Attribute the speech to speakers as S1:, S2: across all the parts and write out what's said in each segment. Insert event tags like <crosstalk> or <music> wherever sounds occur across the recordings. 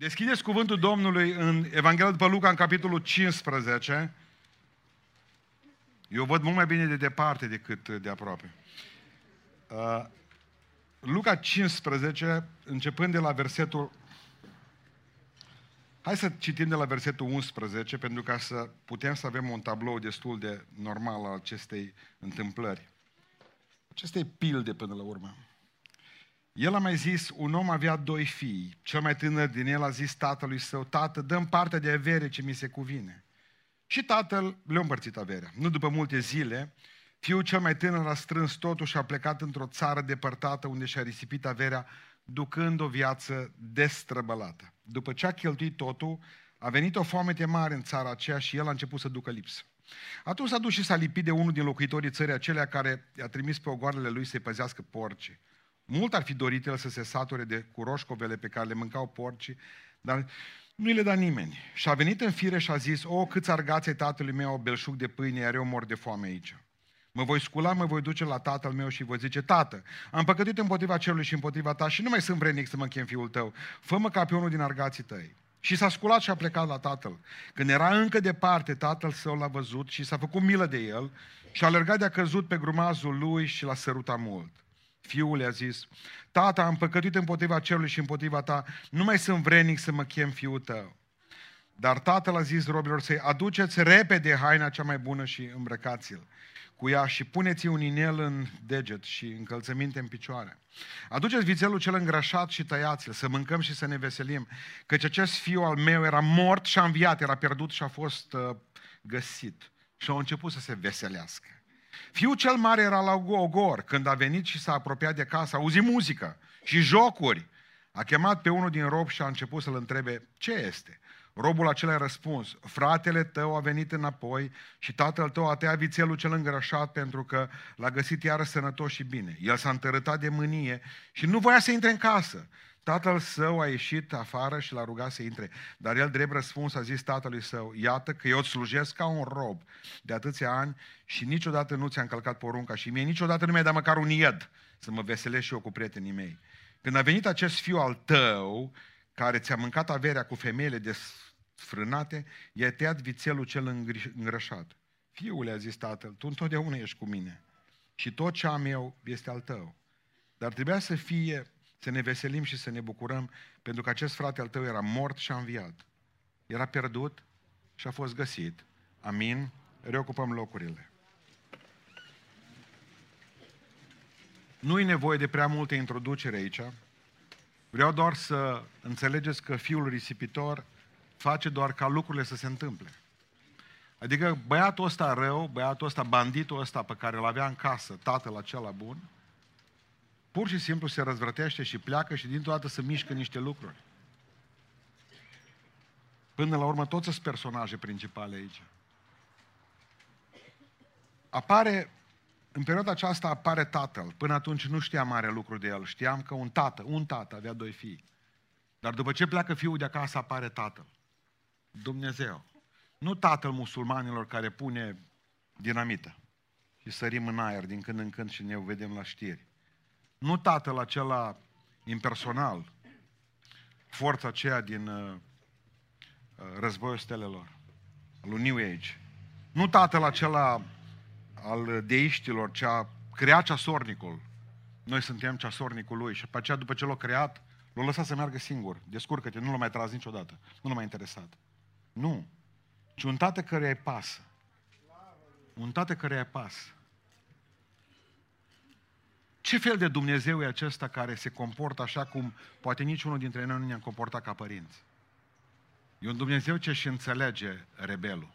S1: Deschideți cuvântul Domnului în Evanghelia după Luca, în capitolul 15. Eu văd mult mai bine de departe decât de aproape. Uh, Luca 15, începând de la versetul... Hai să citim de la versetul 11, pentru ca să putem să avem un tablou destul de normal al acestei întâmplări. Acestei pilde până la urmă. El a mai zis, un om avea doi fii. Cel mai tânăr din el a zis tatălui său, tată, dăm partea de avere ce mi se cuvine. Și tatăl le-a împărțit averea. Nu după multe zile, fiul cel mai tânăr a strâns totul și a plecat într-o țară depărtată unde și-a risipit averea, ducând o viață destrăbălată. După ce a cheltuit totul, a venit o foamete mare în țara aceea și el a început să ducă lipsă. Atunci s-a dus și s-a lipit de unul din locuitorii țării acelea care i-a trimis pe ogoarele lui să-i păzească porcii. Mult ar fi dorit el să se sature de curoșcovele pe care le mâncau porcii, dar nu le da nimeni. Și a venit în fire și a zis, o, câți argați ai tatălui meu, belșug de pâine, iar eu mor de foame aici. Mă voi scula, mă voi duce la tatăl meu și voi zice, tată, am păcătuit împotriva celui și împotriva ta și nu mai sunt vrednic să mă chem fiul tău. Fă-mă ca pe unul din argații tăi. Și s-a sculat și a plecat la tatăl. Când era încă departe, tatăl său l-a văzut și s-a făcut milă de el și a alergat de-a căzut pe grumazul lui și l-a sărutat mult. Fiul i-a zis, tata, am păcătuit împotriva cerului și împotriva ta, nu mai sunt vrenic să mă chem fiul tău. Dar tatăl a zis robilor să-i aduceți repede haina cea mai bună și îmbrăcați-l cu ea și puneți un inel în deget și încălțăminte în picioare. Aduceți vițelul cel îngrașat și tăiați-l, să mâncăm și să ne veselim, căci acest fiu al meu era mort și a înviat, era pierdut și a fost uh, găsit. Și au început să se veselească. Fiul cel mare era la Ogor. Când a venit și s-a apropiat de casă, a auzit muzică și jocuri. A chemat pe unul din rob și a început să-l întrebe, ce este? Robul acela a răspuns, fratele tău a venit înapoi și tatăl tău a tăiat vițelul cel îngrășat pentru că l-a găsit iară sănătos și bine. El s-a întărătat de mânie și nu voia să intre în casă. Tatăl său a ieșit afară și l-a rugat să intre. Dar el, drept răspuns, a zis tatălui său, iată că eu îți slujesc ca un rob de atâția ani și niciodată nu ți-a încălcat porunca și mie niciodată nu mi-ai dat măcar un ied să mă veselesc și eu cu prietenii mei. Când a venit acest fiu al tău, care ți-a mâncat averea cu femeile desfrânate, i-a tăiat vițelul cel îngrășat. Fiule, a zis tatăl, tu întotdeauna ești cu mine și tot ce am eu este al tău. Dar trebuia să fie să ne veselim și să ne bucurăm, pentru că acest frate al tău era mort și a înviat. Era pierdut și a fost găsit. Amin? Reocupăm locurile. Nu e nevoie de prea multe introducere aici. Vreau doar să înțelegeți că fiul risipitor face doar ca lucrurile să se întâmple. Adică băiatul ăsta rău, băiatul ăsta, banditul ăsta pe care îl avea în casă, tatăl acela bun, pur și simplu se răzvrătește și pleacă și dintr-o dată se mișcă niște lucruri. Până la urmă, toți sunt personaje principale aici. Apare, în perioada aceasta apare tatăl. Până atunci nu știam mare lucru de el. Știam că un tată, un tată avea doi fii. Dar după ce pleacă fiul de acasă, apare tatăl. Dumnezeu. Nu tatăl musulmanilor care pune dinamită și sărim în aer din când în când și ne vedem la știri. Nu tatăl acela impersonal, forța aceea din uh, uh, războiul stelelor, al New Age. Nu tatăl acela al deiștilor, ce a creat ceasornicul. Noi suntem ceasornicul lui și pe aceea, după ce l-a creat, l-a lăsat să meargă singur. Descurcă-te, nu l-a mai tras niciodată. Nu l-a mai interesat. Nu. Ci un tată care îi pasă. Un tată care îi pasă. Ce fel de Dumnezeu e acesta care se comportă așa cum poate niciunul dintre noi nu ne-am comportat ca părinți? E un Dumnezeu ce și înțelege rebelul.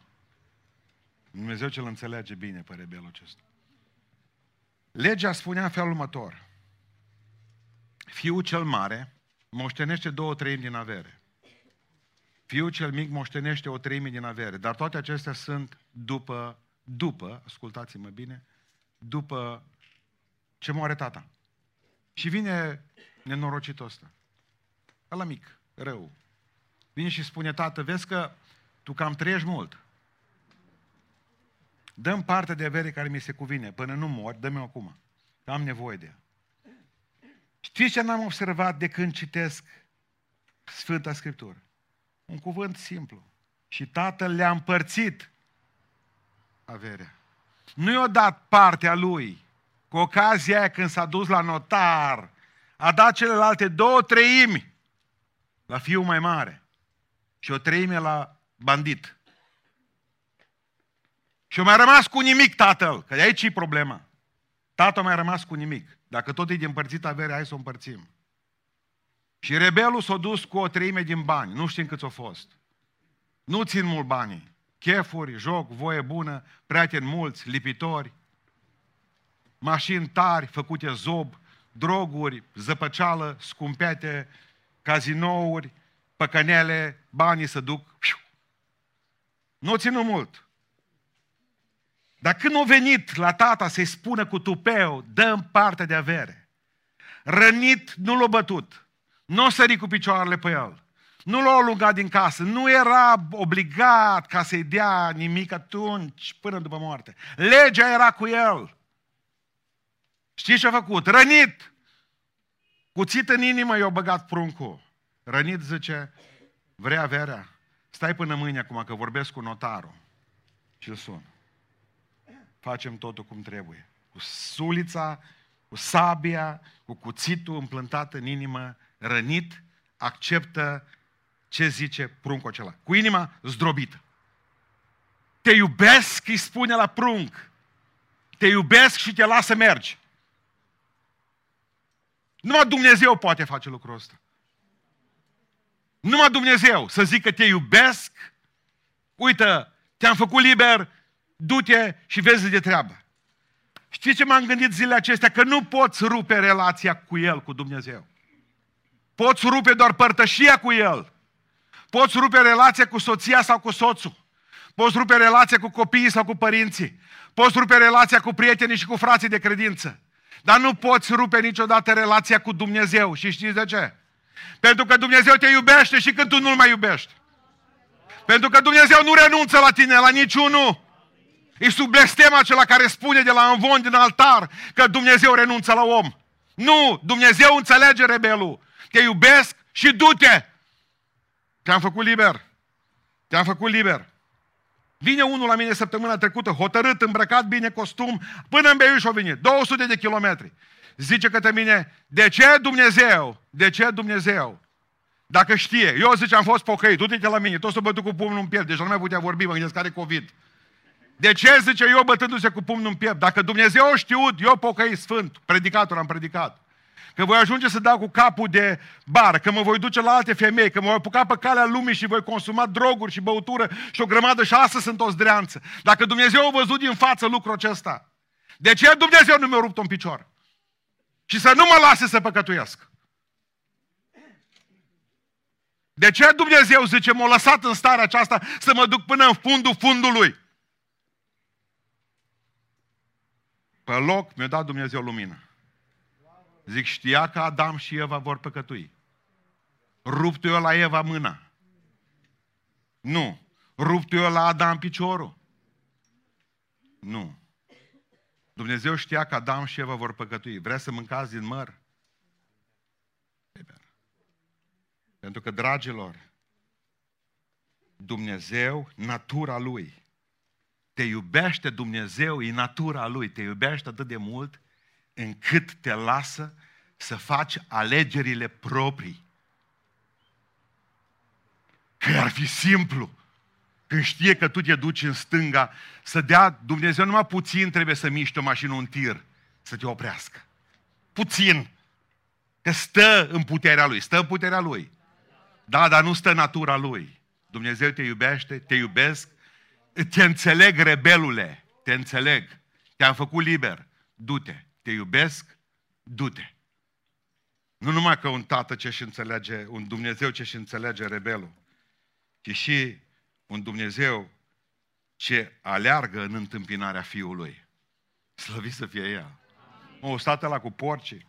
S1: Dumnezeu ce îl înțelege bine pe rebelul acesta. Legea spunea în felul următor. Fiul cel mare moștenește două treimi din avere. Fiul cel mic moștenește o treime din avere. Dar toate acestea sunt după, după, ascultați-mă bine, după ce moare tata. Și vine nenorocitul ăsta. Ăla mic, rău. Vine și spune, tată, vezi că tu cam trăiești mult. Dăm parte de avere care mi se cuvine. Până nu mor, dă-mi acum. Am nevoie de ea. Știți ce n-am observat de când citesc Sfânta Scriptură. Un cuvânt simplu. Și tatăl le-a împărțit averea. Nu i-a dat partea lui. Cu ocazia aia când s-a dus la notar, a dat celelalte două treimi la fiul mai mare și o treime la bandit. Și a mai rămas cu nimic tatăl, că de aici e problema. Tatăl a mai rămas cu nimic. Dacă tot e de împărțit averea, hai să o împărțim. Și rebelul s-a dus cu o treime din bani. Nu știm câți au fost. Nu țin mult banii. Chefuri, joc, voie bună, prieteni mulți, lipitori, mașini tari, făcute zob, droguri, zăpăceală, scumpete, cazinouri, păcănele, banii să duc. Nu ținu mult. Dar când a venit la tata să-i spună cu tupeu, dăm parte de avere, rănit nu l-a bătut, nu o sări cu picioarele pe el, nu l-a alungat din casă, nu era obligat ca să-i dea nimic atunci până după moarte. Legea era cu el. Știți ce a făcut? Rănit! Cuțit în inimă i-a băgat pruncul. Rănit zice, vrea averea? Stai până mâine acum că vorbesc cu notarul. Și îl sun. Facem totul cum trebuie. Cu sulița, cu sabia, cu cuțitul împlântat în inimă, rănit, acceptă ce zice pruncul acela. Cu inima zdrobită. Te iubesc, îi spune la prunc. Te iubesc și te lasă mergi. Numai Dumnezeu poate face lucrul ăsta. Numai Dumnezeu să zică te iubesc, uite, te-am făcut liber, du-te și vezi de treabă. Știi ce m-am gândit zilele acestea? Că nu poți rupe relația cu El, cu Dumnezeu. Poți rupe doar părtășia cu El. Poți rupe relația cu soția sau cu soțul. Poți rupe relația cu copiii sau cu părinții. Poți rupe relația cu prietenii și cu frații de credință. Dar nu poți rupe niciodată relația cu Dumnezeu. Și știți de ce? Pentru că Dumnezeu te iubește și când tu nu-L mai iubești. Pentru că Dumnezeu nu renunță la tine, la niciunul. E sub blestem acela care spune de la învon din altar că Dumnezeu renunță la om. Nu, Dumnezeu înțelege rebelul. Te iubesc și du-te. Te-am făcut liber. Te-am făcut liber. Vine unul la mine săptămâna trecută, hotărât, îmbrăcat bine, costum, până în Beiuș o vine, 200 de kilometri. Zice către mine, de ce Dumnezeu? De ce Dumnezeu? Dacă știe, eu zice, am fost pocăit, du-te la mine, tot să bătut cu pumnul în piept, deja nu mai putea vorbi, mă gândesc că are COVID. De ce, zice, eu bătându-se cu pumnul în piept? Dacă Dumnezeu a știut, eu pocăit sfânt, predicator am predicat că voi ajunge să dau cu capul de bar, că mă voi duce la alte femei, că mă voi apuca pe calea lumii și voi consuma droguri și băutură și o grămadă și asta sunt o zdreanță. Dacă Dumnezeu a văzut din față lucrul acesta, de ce Dumnezeu nu mi-a rupt un picior? Și să nu mă lase să păcătuiesc. De ce Dumnezeu, zice, m-a lăsat în starea aceasta să mă duc până în fundul fundului? Pe loc mi-a dat Dumnezeu lumină. Zic, știa că Adam și Eva vor păcătui. Ruptu eu la Eva mâna. Nu. Ruptu eu la Adam piciorul. Nu. Dumnezeu știa că Adam și Eva vor păcătui. Vrea să mâncați din măr? Pentru că, dragilor, Dumnezeu, natura Lui, te iubește Dumnezeu, e natura Lui, te iubește atât de mult încât te lasă să faci alegerile proprii. Că ar fi simplu. Când știe că tu te duci în stânga, să dea Dumnezeu numai puțin trebuie să miște o mașină un tir, să te oprească. Puțin. Că stă în puterea Lui, stă în puterea Lui. Da, dar nu stă natura Lui. Dumnezeu te iubește, te iubesc, te înțeleg, rebelule, te înțeleg. Te-am făcut liber, du-te te iubesc, du-te. Nu numai că un tată ce-și înțelege, un Dumnezeu ce-și înțelege rebelul, ci și un Dumnezeu ce aleargă în întâmpinarea Fiului. Slăvit să fie El. O stat la cu porcii.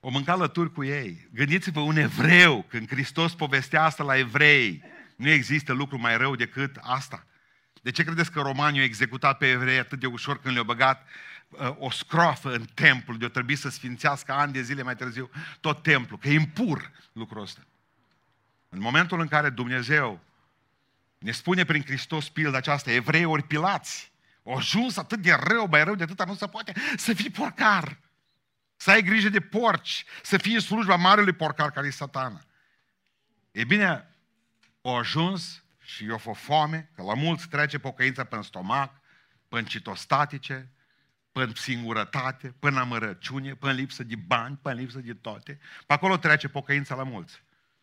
S1: O mânca lături cu ei. Gândiți-vă un evreu, când Hristos povestea asta la evrei, nu există lucru mai rău decât asta. De ce credeți că romanii au executat pe evrei atât de ușor când le-au băgat uh, o scroafă în templu, de-o trebuie să sfințească ani de zile mai târziu tot templu, că e impur lucrul ăsta. În momentul în care Dumnezeu ne spune prin Hristos pilda aceasta, evrei ori pilați, o ajuns atât de rău, mai rău de atâta nu se poate, să fii porcar. Să ai grijă de porci, să fii în slujba marelui porcar care e satana. E bine, o ajuns și eu fă foame, că la mulți trece pocăința pe stomac, pe citostatice, pe singurătate, pe amărăciune, pe lipsă de bani, pe lipsă de toate. Pe acolo trece pocăința la mulți.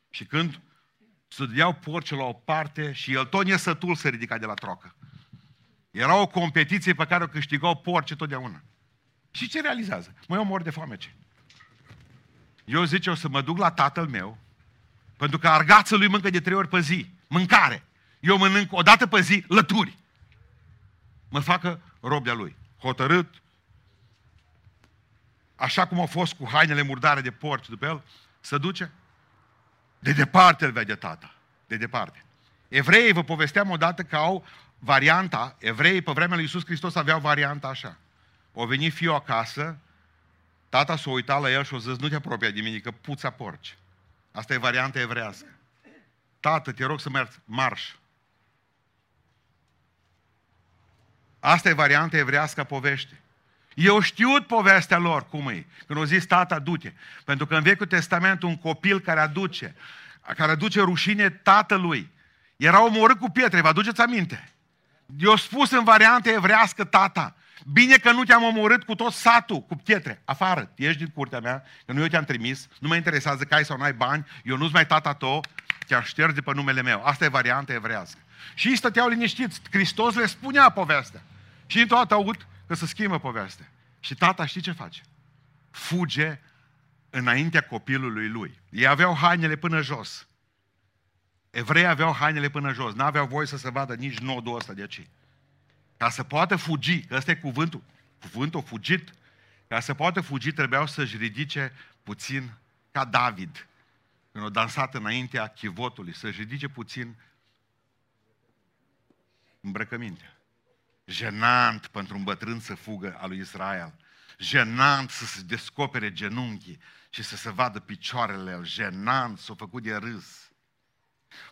S1: Și când să iau porci la o parte și el tot nesătul să ridica de la trocă. Era o competiție pe care o câștigau porci totdeauna. Și ce realizează? Mă, eu mor de foame ce? Eu zice, o să mă duc la tatăl meu, pentru că argață lui mâncă de trei ori pe zi. Mâncare. Eu mănânc o dată pe zi lături. Mă facă rob de lui. Hotărât, așa cum a fost cu hainele murdare de porci după el, să duce. De departe îl vede tata. De departe. Evreii, vă povesteam odată că au varianta, evreii pe vremea lui Iisus Hristos aveau varianta așa. O veni fiul acasă, tata s-a uitat la el și a zis, nu te apropia de mine, că puța porci. Asta e varianta evrească. Tată, te rog să mergi marș. Asta e varianta evrească a poveștii. Eu știut povestea lor, cum e. Când au zis, tata, du-te. Pentru că în Vechiul Testament un copil care aduce, care aduce rușine tatălui, era omorât cu pietre, vă aduceți aminte? Eu spus în varianta evrească, tata, bine că nu te-am omorât cu tot satul, cu pietre, afară, ieși din curtea mea, că nu eu te-am trimis, nu mă interesează că ai sau nu ai bani, eu nu-ți mai tata tău, te-am șterge pe numele meu. Asta e varianta evrească. Și ei stăteau liniștiți, Hristos le spunea povestea. Și într-o dată aud că se schimbă povestea. Și tata știi ce face? Fuge înaintea copilului lui. Ei aveau hainele până jos. Evrei aveau hainele până jos. N-aveau voie să se vadă nici nodul ăsta de aici. Ca să poată fugi, că ăsta e cuvântul, cuvântul fugit, ca să poată fugi trebuiau să-și ridice puțin ca David, când a dansat înaintea chivotului, să-și ridice puțin îmbrăcămintea. Jenant pentru un bătrân să fugă al lui Israel. Jenant să se descopere genunchii și să se vadă picioarele el. Jenant s-a făcut de râs.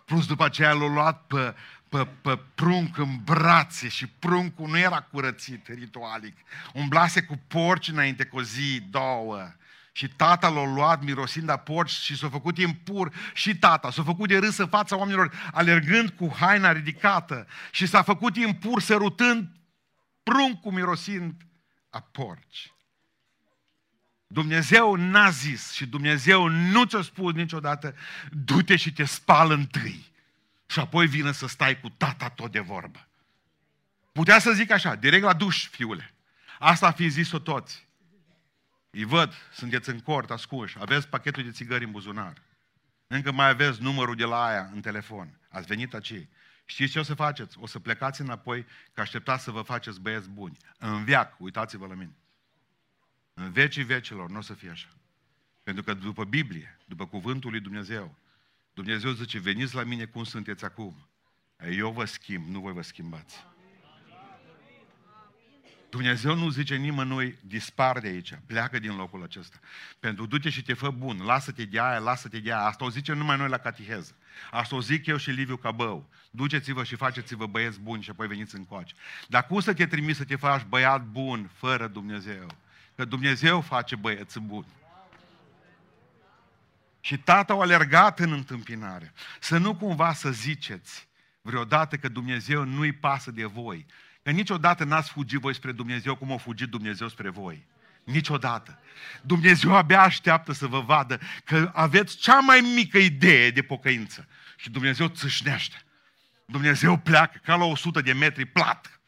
S1: Plus după aceea l-a luat pe, pe, pe prunc în brațe și pruncul nu era curățit ritualic. Umblase cu porci înainte cu o zi, două. Și tata l-a luat mirosind a porci și s-a făcut impur și tata. S-a făcut de râs în fața oamenilor, alergând cu haina ridicată. Și s-a făcut impur sărutând pruncul mirosind a porci. Dumnezeu n-a zis și Dumnezeu nu ți-a spus niciodată, du-te și te spal întâi și apoi vină să stai cu tata tot de vorbă. Putea să zic așa, direct la duș, fiule. Asta fi zis-o toți. Îi văd, sunteți în cort, ascunși, aveți pachetul de țigări în buzunar. Încă mai aveți numărul de la aia în telefon. Ați venit aici. Știți ce o să faceți? O să plecați înapoi, că așteptați să vă faceți băieți buni. În viac, uitați-vă la mine. În vecii vecilor nu o să fie așa. Pentru că după Biblie, după cuvântul lui Dumnezeu, Dumnezeu zice, veniți la mine cum sunteți acum. Eu vă schimb, nu voi vă schimbați. Dumnezeu nu zice nimănui, dispar de aici, pleacă din locul acesta. Pentru du-te și te fă bun, lasă-te de aia, lasă-te de aia. Asta o zice numai noi la catiheză. Asta o zic eu și Liviu Cabău. Duceți-vă și faceți-vă băieți buni și apoi veniți în coace. Dar cum să te trimiți să te faci băiat bun fără Dumnezeu? Că Dumnezeu face băieți buni. Și tata a alergat în întâmpinare. Să nu cumva să ziceți vreodată că Dumnezeu nu-i pasă de voi. Că niciodată n-ați fugit voi spre Dumnezeu cum a fugit Dumnezeu spre voi. Niciodată. Dumnezeu abia așteaptă să vă vadă că aveți cea mai mică idee de pocăință. Și Dumnezeu țâșnește. Dumnezeu pleacă ca la 100 de metri plat.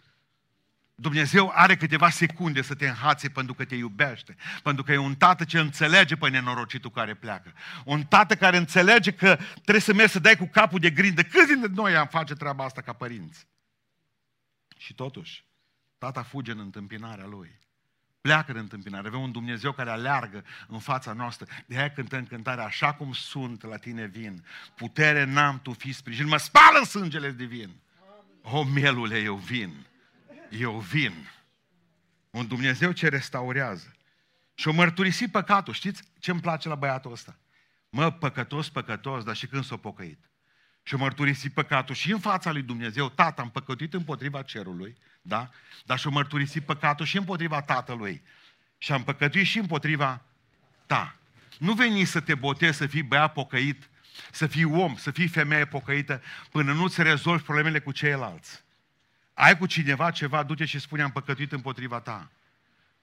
S1: Dumnezeu are câteva secunde să te înhațe pentru că te iubește. Pentru că e un tată ce înțelege pe nenorocitul care pleacă. Un tată care înțelege că trebuie să mergi să dai cu capul de grindă. Câți dintre noi am face treaba asta ca părinți? Și totuși, tata fuge în întâmpinarea lui. Pleacă în întâmpinare. Avem un Dumnezeu care aleargă în fața noastră. De aia cântăm cântarea, așa cum sunt, la tine vin. Putere n-am, tu fi sprijin. Mă spală în sângele divin. O, mielule, eu vin. Eu vin. Un Dumnezeu ce restaurează. Și o mărturisi păcatul. Știți ce îmi place la băiatul ăsta? Mă, păcătos, păcătos, dar și când s-a pocăit. Și o mărturisi păcatul și în fața lui Dumnezeu, tata, am păcătuit împotriva cerului, da? Dar și o mărturisi păcatul și împotriva tatălui. Și am păcătuit și împotriva ta. Nu veni să te botezi, să fii băiat pocăit, să fii om, să fii femeie pocăită, până nu-ți rezolvi problemele cu ceilalți. Ai cu cineva ceva, du-te și spune, am păcătuit împotriva ta.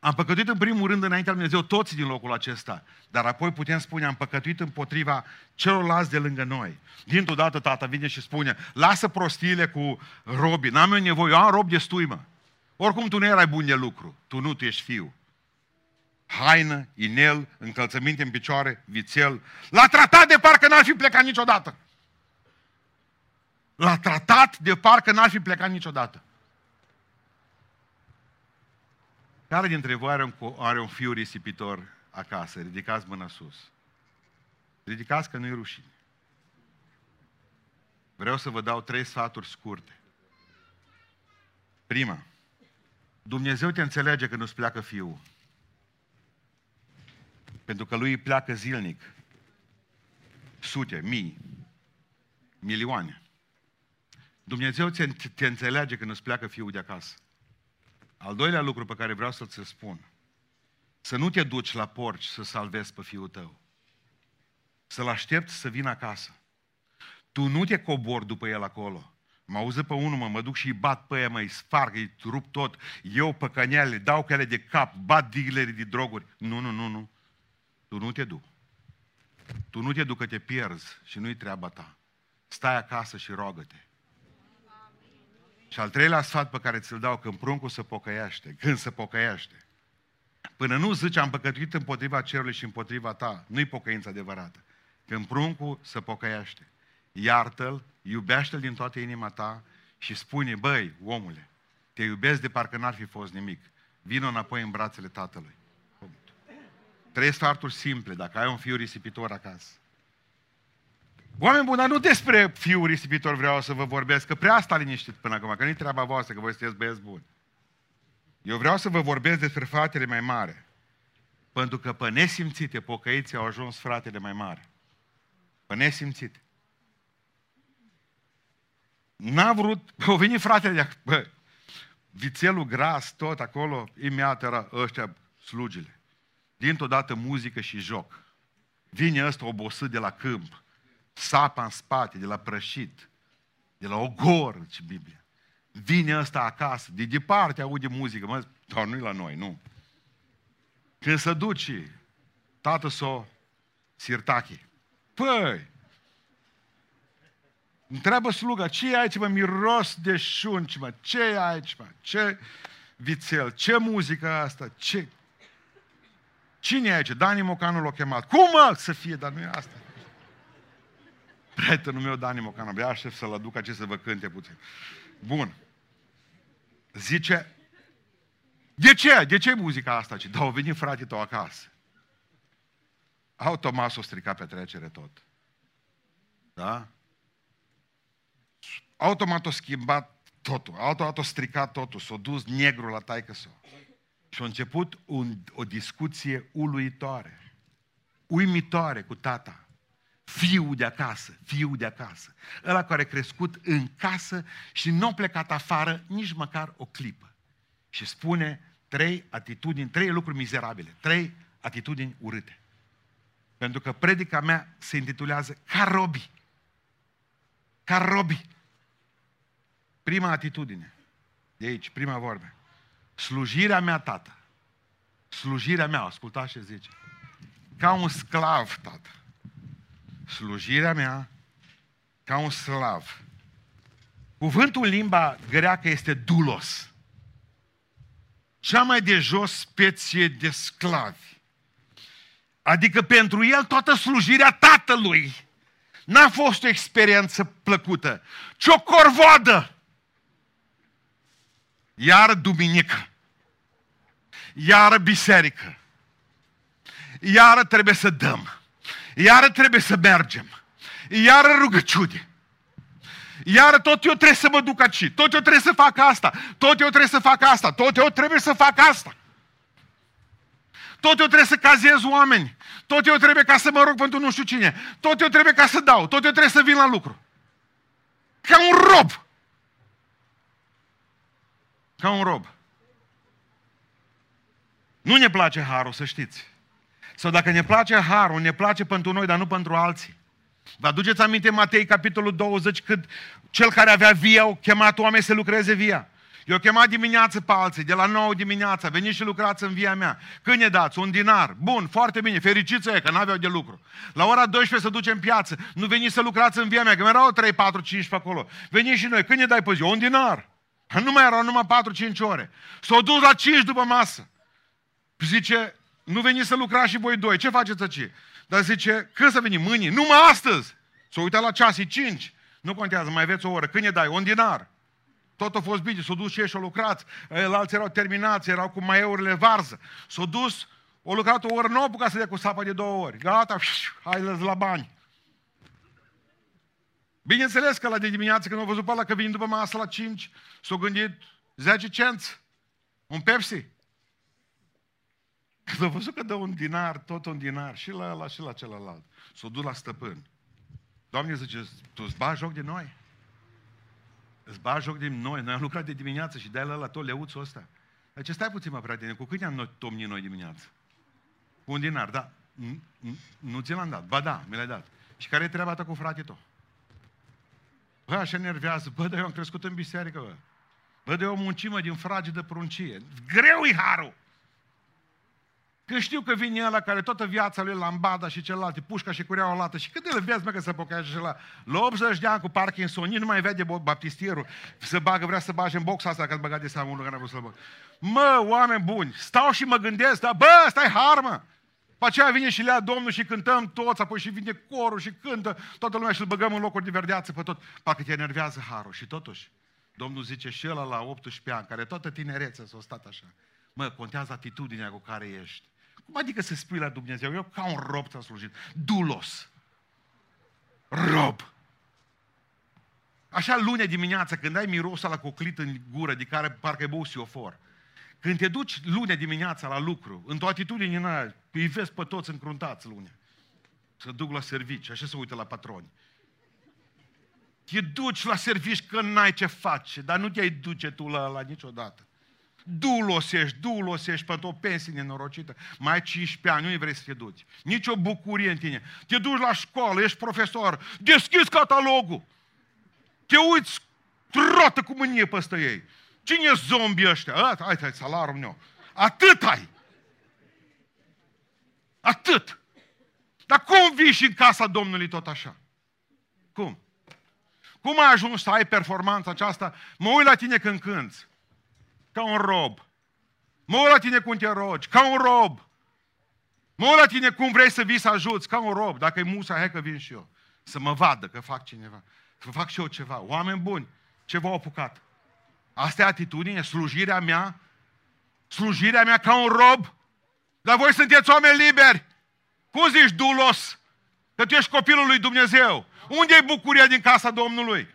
S1: Am păcătuit în primul rând înaintea lui Dumnezeu toți din locul acesta, dar apoi putem spune, am păcătuit împotriva celorlalți de lângă noi. Dintr-o dată tata vine și spune, lasă prostiile cu robii, n-am eu nevoie, eu am rob destui, mă. Oricum tu nu erai bun de lucru, tu nu, tu ești fiu. Haină, inel, încălțăminte în picioare, vițel. L-a tratat de parcă n-ar fi plecat niciodată. L-a tratat de parcă n-ar fi plecat niciodată. Care dintre voi are un, are un fiu risipitor acasă? Ridicați mâna sus. Ridicați că nu-i rușine. Vreau să vă dau trei sfaturi scurte. Prima, Dumnezeu te înțelege când nu-ți pleacă fiul. Pentru că lui îi pleacă zilnic. Sute, mii, milioane. Dumnezeu te, te înțelege când îți pleacă fiul de acasă. Al doilea lucru pe care vreau să-ți spun, să nu te duci la porci să salvezi pe fiul tău. Să-l aștepți să vină acasă. Tu nu te cobori după el acolo. Mă auză pe unul, mă, mă duc și îi bat pe ea, mă, îi sparg, îi rup tot, eu păcăneale, dau ele de cap, bat diglerii de droguri. Nu, nu, nu, nu. Tu nu te duci. Tu nu te duc că te pierzi și nu-i treaba ta. Stai acasă și rogă-te. Și al treilea sfat pe care ți-l dau, când pruncul se pocăiește, când se pocăiește, până nu zice am păcătuit împotriva cerului și împotriva ta, nu-i pocăință adevărată. Când pruncul se pocăiește, iartă-l, iubește-l din toată inima ta și spune, băi, omule, te iubesc de parcă n-ar fi fost nimic. Vino înapoi în brațele tatălui. Trei sfaturi simple, dacă ai un fiu risipitor acasă. Oameni buni, dar nu despre fiul risipitor vreau să vă vorbesc, că prea asta liniștit până acum, că nu-i treaba voastră, că voi sunteți băieți buni. Eu vreau să vă vorbesc despre fratele mai mare. Pentru că pe nesimțite pocăiții au ajuns fratele mai mare. Pe nesimțite. N-a vrut, <laughs> au venit fratele de bă, vițelul gras, tot acolo, imediat era ăștia slugile. Dintr-o dată muzică și joc. Vine ăsta obosit de la câmp sapa în spate, de la prășit, de la ogor, ce Biblia. Vine ăsta acasă, de departe aude muzică, mă, dar nu la noi, nu. Când se duce, tată s-o sirtache. Păi, întreabă sluga, ce e aici, mă, miros de șunci, mă, ce e aici, mă, ce vițel, ce muzică asta, ce... Cine e aici? Dani Mocanu l-a chemat. Cum, mă, să fie, dar nu e asta. Prietenul meu, Dani Mocan, abia aștept să-l aduc aici să vă cânte puțin. Bun. Zice, de ce? De ce muzica asta? Dar au venit fratele tău acasă. Automat s-o stricat petrecere tot. Da? Automat o schimbat totul. Automat o stricat totul. S-a dus negru la taică s Și a început un, o discuție uluitoare. Uimitoare cu tata fiul de acasă, fiul de acasă. Ăla care a crescut în casă și nu a plecat afară nici măcar o clipă. Și spune trei atitudini, trei lucruri mizerabile, trei atitudini urâte. Pentru că predica mea se intitulează Ca robi. Ca robi. Prima atitudine. De aici, prima vorbe. Slujirea mea, tată. Slujirea mea, ascultați ce zice. Ca un sclav, tată slujirea mea ca un slav. Cuvântul în limba greacă este dulos. Cea mai de jos specie de sclavi. Adică pentru el toată slujirea tatălui n-a fost o experiență plăcută, ci o corvoadă. Iar duminică, iar biserică, iar trebuie să dăm iară trebuie să mergem, iară rugăciune. Iar tot eu trebuie să mă duc aici, tot eu trebuie să fac asta, tot eu trebuie să fac asta, tot eu trebuie să fac asta. Tot eu trebuie să cazez oameni. Tot eu trebuie ca să mă rog pentru nu știu cine. Tot eu trebuie ca să dau. Tot eu trebuie să vin la lucru. Ca un rob. Ca un rob. Nu ne place harul, să știți. Sau dacă ne place harul, ne place pentru noi, dar nu pentru alții. Vă aduceți aminte Matei, capitolul 20, când cel care avea via au chemat oameni să lucreze via. Eu chemat dimineață pe alții, de la 9 dimineața, veniți și lucrați în via mea. Când ne dați? Un dinar. Bun, foarte bine, fericiți e că n-aveau de lucru. La ora 12 să ducem piață. Nu veniți să lucrați în via mea, că erau 3, 4, 5 pe acolo. Veniți și noi. Când ne dai pe zi? Un dinar. Nu mai erau numai 4-5 ore. S-au dus la 5 după masă. Zice, nu veniți să lucrați și voi doi. Ce faceți aici? Dar zice, când să venim? Mâine? Numai astăzi. S-a uitat la ceas, e 5. Nu contează, mai aveți o oră. Când ne dai? Un dinar. Tot a fost bine, s-au dus și ei și au lucrat. Alții erau terminați, erau cu maieurile varză. S-au dus, au lucrat o oră, nu au ca să dea cu sapa de două ori. Gata, <laughs> hai la bani. Bineînțeles că la de dimineață când au văzut pe ăla că vin după masă la 5, s-au gândit 10 cenți, un Pepsi. Când au văzut că dă un dinar, tot un dinar, și la ăla și la celălalt, s-au dus la stăpân. Doamne zice, tu îți bagi joc de noi? Îți bagi joc de noi? Noi am lucrat de dimineață și dai la ăla tot leuțul ăsta. Deci stai puțin, mă, prietene, cu câte am tomnit noi dimineață? Un dinar, da. Nu ți l-am dat. Ba da, mi l-ai dat. Și care e treaba ta cu frate tău? Bă, așa nervează. Bă, dar eu am crescut în biserică, bă. Bă, de o muncimă din fragedă pruncie. Greu e harul. Că știu că vine ăla care toată viața lui lambada și celălalt, pușca și cureaua lată. Și cât de le vezi, mă, că se pocăia și la, la 80 de ani cu Parkinson, nici nu mai vede baptistierul, să bagă, vrea să bage în boxa asta, că băgat de seamă unul care a vrut să bag. Mă, oameni buni, stau și mă gândesc, dar bă, stai harmă! Pe aceea vine și lea Domnul și cântăm toți, apoi și vine corul și cântă toată lumea și îl băgăm în locuri de verdeață pe tot. Parcă te enervează harul. Și totuși, Domnul zice și ăla la 18 ani, care toată tinerețea s-a stat așa. Mă, contează atitudinea cu care ești. Cum adică să spui la Dumnezeu? Eu ca un rob ți-am slujit. Dulos. Rob. Așa lune dimineața, când ai mirosul la coclit în gură, de care parcă e băut siofor. Când te duci lunea dimineața la lucru, într-o atitudine în aia, îi vezi pe toți încruntați lunea. Să duc la servici, așa se uită la patroni. Te duci la servici că n-ai ce face, dar nu te-ai duce tu la, la niciodată. Dulos ești, dulos ești pentru o pensie nenorocită. Mai ai 15 ani, nu vrei să te duci. Nici o bucurie în tine. Te duci la școală, ești profesor, deschizi catalogul. Te uiți trotă cu mânie peste ei. Cine e zombii ăștia? A, hai, hai, salarul meu. Atât ai. Atât. Dar cum vii și în casa Domnului tot așa? Cum? Cum ai ajuns să ai performanța aceasta? Mă uit la tine când cânți. Ca un rob. Mă uit la tine cum te rogi. Ca un rob. Mă uit la tine cum vrei să vii să ajuți. Ca un rob. Dacă e musa, hai că vin și eu. Să mă vadă că fac cineva. Să fac și eu ceva. Oameni buni, ce v-au apucat? Asta e atitudine, slujirea mea, slujirea mea ca un rob. Dar voi sunteți oameni liberi. Cum zici, dulos? Că tu ești copilul lui Dumnezeu. Unde e bucuria din casa Domnului?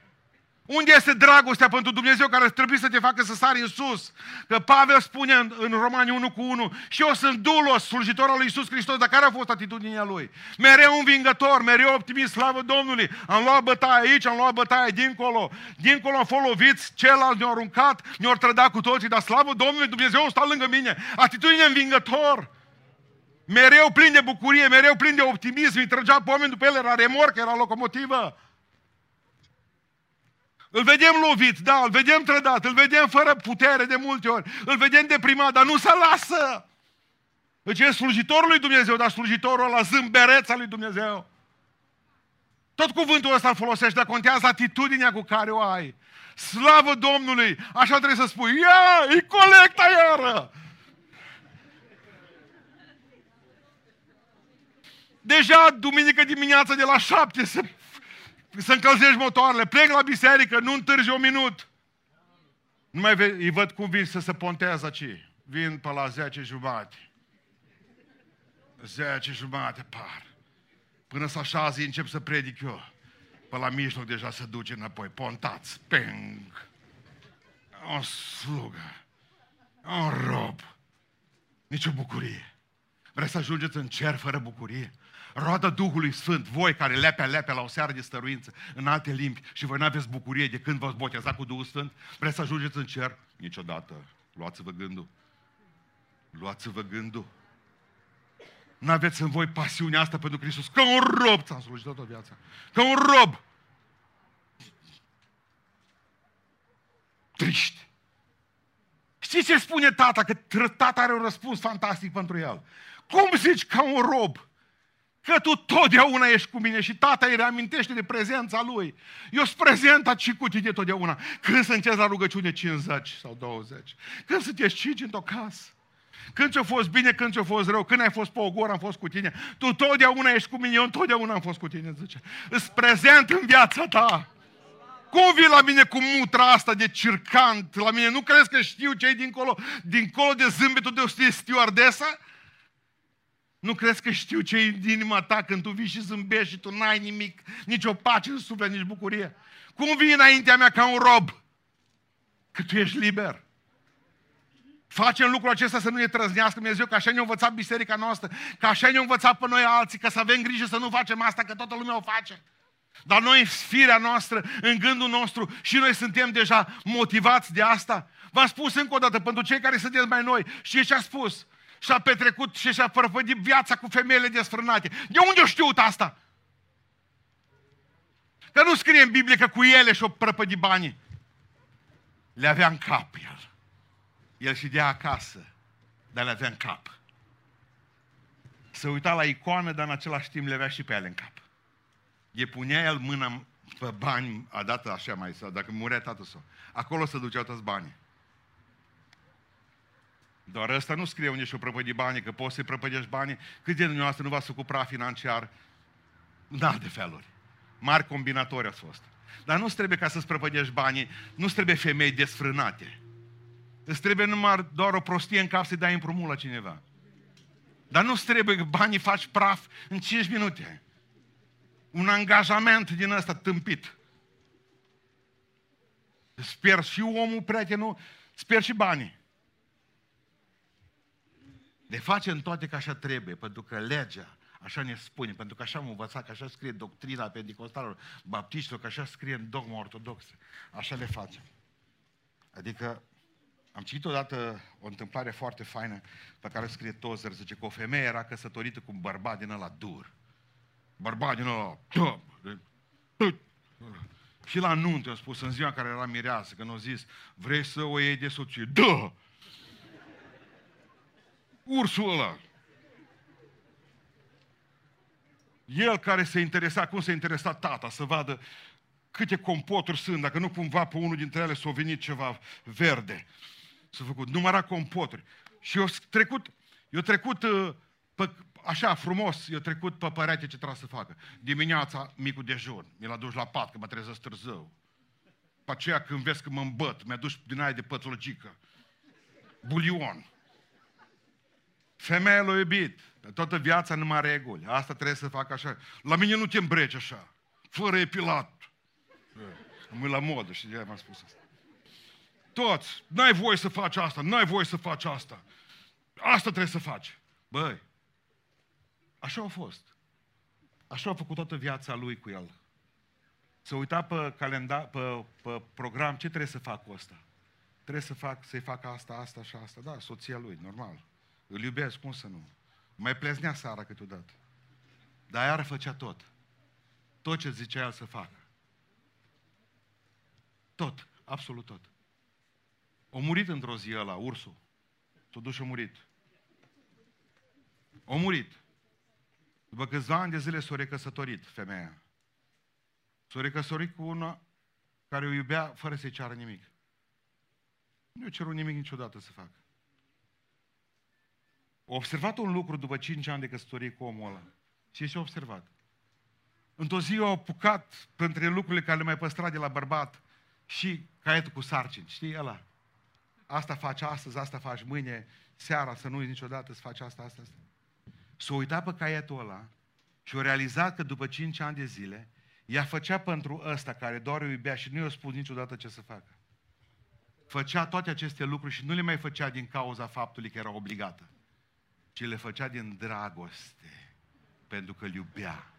S1: Unde este dragostea pentru Dumnezeu care trebuie să te facă să sari în sus? Că Pavel spune în, în Romani 1 cu 1 și eu sunt dulos, slujitor al lui Iisus Hristos, dar care a fost atitudinea lui? Mereu învingător, mereu optimist, slavă Domnului. Am luat bătaie aici, am luat bătaie dincolo. Dincolo am fost loviți, celălalt ne-a aruncat, ne-a trădat cu toții, dar slavă Domnului, Dumnezeu sta lângă mine. Atitudine învingător. Mereu plin de bucurie, mereu plin de optimism, îi trăgea pe oameni după el, era remorcă, era locomotivă. Îl vedem lovit, da, îl vedem trădat, îl vedem fără putere de multe ori, îl vedem deprimat, dar nu se lasă. Deci e slujitorul lui Dumnezeu, dar slujitorul la zâmbereța lui Dumnezeu. Tot cuvântul ăsta îl folosești, dar contează atitudinea cu care o ai. Slavă Domnului! Așa trebuie să spui, ia, e colecta iară! Deja duminică dimineața de la șapte se să încălzești motoarele, plec la biserică, nu întârzi un minut. Nu mai ve- îi văd cum vin să se pontează aici. Vin pe la 10 jumate. 10 jumate par. Până să așa zi încep să predic eu. Pe la mijloc deja se duce înapoi. Pontați. Peng. O slugă. Un rob. Nici o bucurie. Vreți să ajungeți în cer fără bucurie? Roada Duhului Sfânt, voi care lepea, lepea la o seară de stăruință în alte limbi și voi n-aveți bucurie de când v-ați botezat cu Duhul Sfânt, vreți să ajungeți în cer? Niciodată. Luați-vă gândul. Luați-vă gândul. N-aveți în voi pasiunea asta pentru Hristos. Ca un rob ți-am slujit toată viața. Ca un rob. Triști. Știți ce spune tata? Că tata are un răspuns fantastic pentru el. Cum zici ca un rob? Că tu totdeauna ești cu mine și tata îi reamintește de prezența lui. Eu sunt prezent și cu tine totdeauna. Când sunteți la rugăciune 50 sau 20. Când sunteți 5 într-o casă. Când ți-a fost bine, când ți-a fost rău, când ai fost pe ogor, am fost cu tine. Tu totdeauna ești cu mine, eu întotdeauna am fost cu tine, zice. Îți prezent în viața ta. Cum vii la mine cu mutra asta de circant? La mine nu crezi că știu ce dincolo, dincolo de zâmbetul de stewardesa? Nu crezi că știu ce e din inima ta când tu vii și zâmbești și tu n-ai nimic, nici o pace în suflet, nici bucurie? Cum vii înaintea mea ca un rob? Că tu ești liber. Facem lucrul acesta să nu ne trăznească Dumnezeu, că așa ne-a învățat biserica noastră, că așa ne-a învățat pe noi alții, că să avem grijă să nu facem asta, că toată lumea o face. Dar noi, firea noastră, în gândul nostru, și noi suntem deja motivați de asta. V-am spus încă o dată, pentru cei care sunteți mai noi, și ce a spus? Și-a petrecut și și-a părfădit viața cu femeile desfrânate. De unde o știut asta? Că nu scrie în Biblie că cu ele și-o prăpădit banii. Le avea în cap el. El și dea acasă, dar le avea în cap. Se uita la icoană, dar în același timp le avea și pe ele în cap. E punea el mâna pe bani, a dat așa mai, sau dacă murea tatăl său. Acolo se duceau toți banii. Doar ăsta nu scrie unde și-o prăpădi banii, că poți să-i prăpădești banii. Cât de dumneavoastră nu v-ați ocupat financiar? Da, de feluri. Mari combinatori ați fost. Dar nu trebuie ca să-ți prăpădești banii, nu trebuie femei desfrânate. Îți trebuie numai doar o prostie în cap să dai împrumut la cineva. Dar nu trebuie că banii faci praf în 5 minute. Un angajament din ăsta tâmpit. Sper și omul, prietenul, sper și banii. Le facem toate ca așa trebuie, pentru că legea așa ne spune, pentru că așa am învățat, că așa scrie doctrina pentecostală, baptiștilor, că așa scrie în dogma ortodoxă. Așa le facem. Adică am citit odată o întâmplare foarte faină pe care scrie Tozer, zice că o femeie era căsătorită cu un bărbat din ăla dur. Bărbat din ăla, și la nuntă a spus, în ziua în care era mireasă, când a zis, vrei să o iei de soție? Da! Ursul ăla. El care se interesa, cum se interesa tata, să vadă câte compoturi sunt, dacă nu cumva pe unul dintre ele s-a venit ceva verde. S-a făcut, număra compoturi. Și eu trecut, eu trecut uh, pe, așa frumos, eu trecut pe părete ce trebuie să facă. Dimineața, micul dejun, mi-l dus la pat, că mă trezesc târziu. Pe aceea când vezi că mă îmbăt, mi-aduci din aia de pătologică. Bulion. Femeia l-a iubit. Toată viața numai reguli. Asta trebuie să fac așa. La mine nu te îmbreci așa. Fără epilat. Am la modă și de m-am spus asta. Toți. N-ai voie să faci asta. N-ai voie să faci asta. Asta trebuie să faci. Băi, așa a fost. Așa a făcut toată viața lui cu el. Să uita pe calendar, pe, pe program, ce trebuie să fac cu asta? Trebuie să fac, să-i fac asta, asta și asta. Da, soția lui, normal. Îl iubesc, cum să nu? Mai pleznea seara câteodată. Dar iar făcea tot. Tot ce zicea el să facă. Tot, absolut tot. O murit într-o zi ăla, ursul. S-a dus și a murit. O murit. După câțiva ani de zile s-a recăsătorit femeia. S-a recăsătorit cu una care o iubea fără să-i ceară nimic. Nu i-a cerut nimic niciodată să facă. A observat un lucru după 5 ani de căsătorie cu omul ăla. Ce și-a observat? Într-o zi au apucat printre lucrurile care le mai păstra de la bărbat și caietul cu sarcini. Știi ăla? Asta faci astăzi, asta faci mâine, seara, să nu uiți niciodată să faci asta, asta, asta. S-a uitat pe caietul ăla și a realizat că după 5 ani de zile, ea făcea pentru ăsta care doar o iubea și nu i-a spus niciodată ce să facă. Făcea toate aceste lucruri și nu le mai făcea din cauza faptului că era obligată ci le făcea din dragoste, pentru că îl iubea.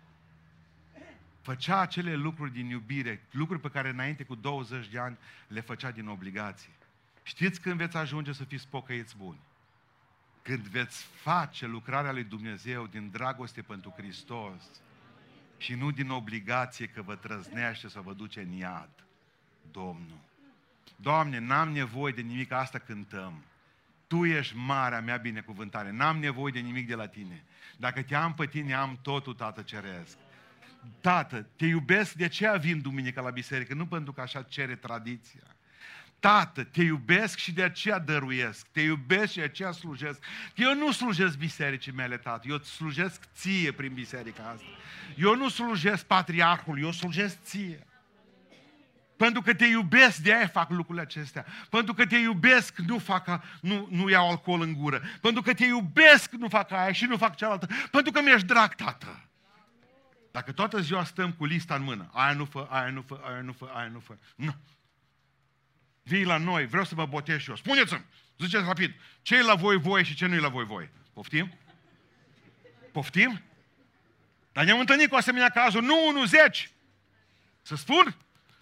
S1: Făcea acele lucruri din iubire, lucruri pe care înainte cu 20 de ani le făcea din obligație. Știți când veți ajunge să fiți pocăiți buni? Când veți face lucrarea lui Dumnezeu din dragoste pentru Hristos și nu din obligație că vă trăznește să vă duce în iad. Domnul. Doamne, n-am nevoie de nimic, asta cântăm. Tu ești marea mea binecuvântare. N-am nevoie de nimic de la tine. Dacă te am pe tine, am totul, Tată Ceresc. Tată, te iubesc, de ce vin duminica la biserică? Nu pentru că așa cere tradiția. Tată, te iubesc și de aceea dăruiesc. Te iubesc și de aceea slujesc. Eu nu slujesc bisericii mele, tată. Eu îți slujesc ție prin biserica asta. Eu nu slujesc patriarhul, eu slujesc ție. Pentru că te iubesc, de aia fac lucrurile acestea. Pentru că te iubesc, nu, fac, nu, nu iau alcool în gură. Pentru că te iubesc, nu fac aia și nu fac cealaltă. Pentru că mi-ești drag, tată. Dacă toată ziua stăm cu lista în mână, aia nu fă, aia nu fă, aia nu fă, aia nu fă. Nu. Vii la noi, vreau să vă botez și eu. Spuneți-mi, ziceți rapid, ce e la voi voie și ce nu e la voi voie? Poftim? Poftim? Dar ne-am întâlnit cu asemenea cazuri, nu unul, zeci. Să spun?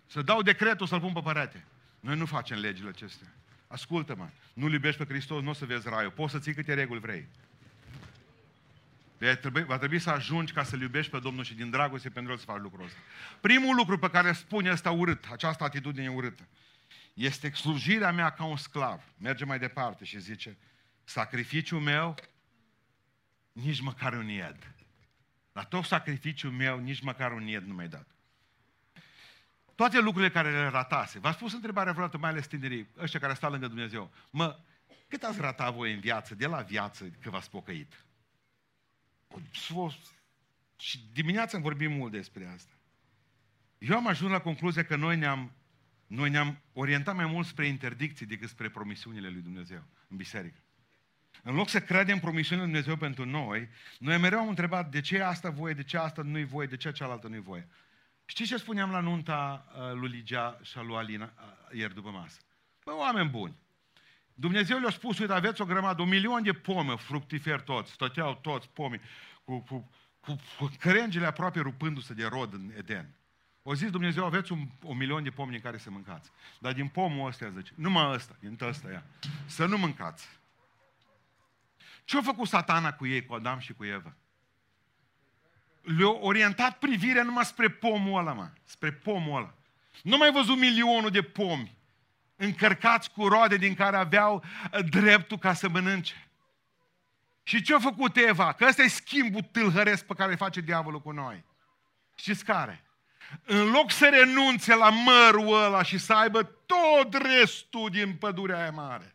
S1: Să dau decretul să-l pun pe părate. Noi nu facem legile acestea. Ascultă-mă, nu iubești pe Hristos, nu o să vezi raiul. Poți să ții câte reguli vrei. Va trebui, va trebui să ajungi ca să-L iubești pe Domnul și din dragoste pentru El să faci lucrul ăsta. Primul lucru pe care spune ăsta urât, această atitudine urâtă, este slujirea mea ca un sclav. Merge mai departe și zice, sacrificiul meu, nici măcar un ied. La tot sacrificiul meu, nici măcar un ied nu mi-ai dat. Toate lucrurile care le ratase. V-ați pus întrebarea vreodată, mai ales tinerii, ăștia care stau lângă Dumnezeu. Mă, cât ați ratat voi în viață, de la viață, că v-ați pocăit? Și dimineața am vorbit mult despre asta. Eu am ajuns la concluzia că noi ne-am, noi ne-am orientat mai mult spre interdicții decât spre promisiunile lui Dumnezeu în biserică. În loc să credem promisiunile lui Dumnezeu pentru noi, noi mereu am întrebat de ce asta voie, de ce asta nu-i voie, de ce cealaltă nu-i voie. Știți ce spuneam la nunta uh, lui Ligia și a lui Alina uh, ieri după masă? Bă, oameni buni, Dumnezeu le-a spus, uite, aveți o grămadă, un milion de pome fructiferi toți, stăteau toți pomii, cu, cu, cu, cu crengile aproape rupându-se de rod în Eden. O zis Dumnezeu, aveți un, un milion de pomi în care să mâncați. Dar din pomul ăsta, zice, numai ăsta, din ăsta, ia, să nu mâncați. Ce a făcut satana cu ei, cu Adam și cu Eva? Le-a orientat privirea numai spre pomul ăla, mă, spre pomul ăla. Nu mai văzut milionul de pomi încărcați cu roade din care aveau uh, dreptul ca să mănânce. Și ce a făcut Eva? Că ăsta e schimbul tâlhăresc pe care îl face diavolul cu noi. Știți care? În loc să renunțe la mărul ăla și să aibă tot restul din pădurea aia mare,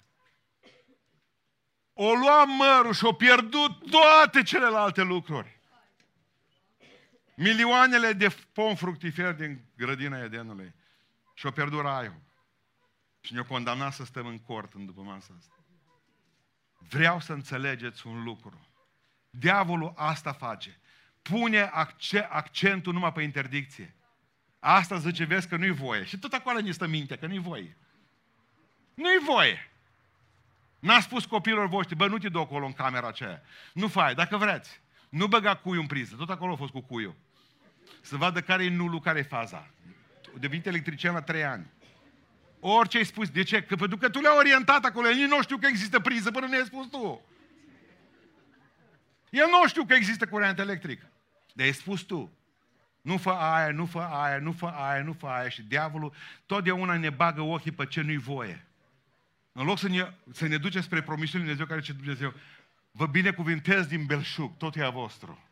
S1: o lua mărul și o pierdut toate celelalte lucruri. Milioanele de pom fructiferi din grădina Edenului. Și o pierdut raiul. Și ne-o condamnat să stăm în cort în după masa asta. Vreau să înțelegeți un lucru. Diavolul asta face. Pune accentul numai pe interdicție. Asta zice, vezi că nu-i voie. Și tot acolo ni stă minte că nu-i voie. Nu-i voie. N-a spus copilor voștri, bă, nu te duc acolo în camera aceea. Nu fai, dacă vreți. Nu băga cuiul în priză. Tot acolo a fost cu cuiul. Să vadă care e nulul, care e faza. Devenit electrician la trei ani. Orice ai spus. De ce? Că pentru că tu le-ai orientat acolo. El nu știu că există priză până ne-ai spus tu. El nu știu că există curent electric. Dar ai spus tu. Nu fă aia, nu fă aia, nu fă aia, nu fă aia. Și diavolul totdeauna ne bagă ochii pe ce nu-i voie. În loc să ne, să ne duce spre promisiunea Dumnezeu care ce Dumnezeu, vă binecuvintez din belșug, tot e a vostru.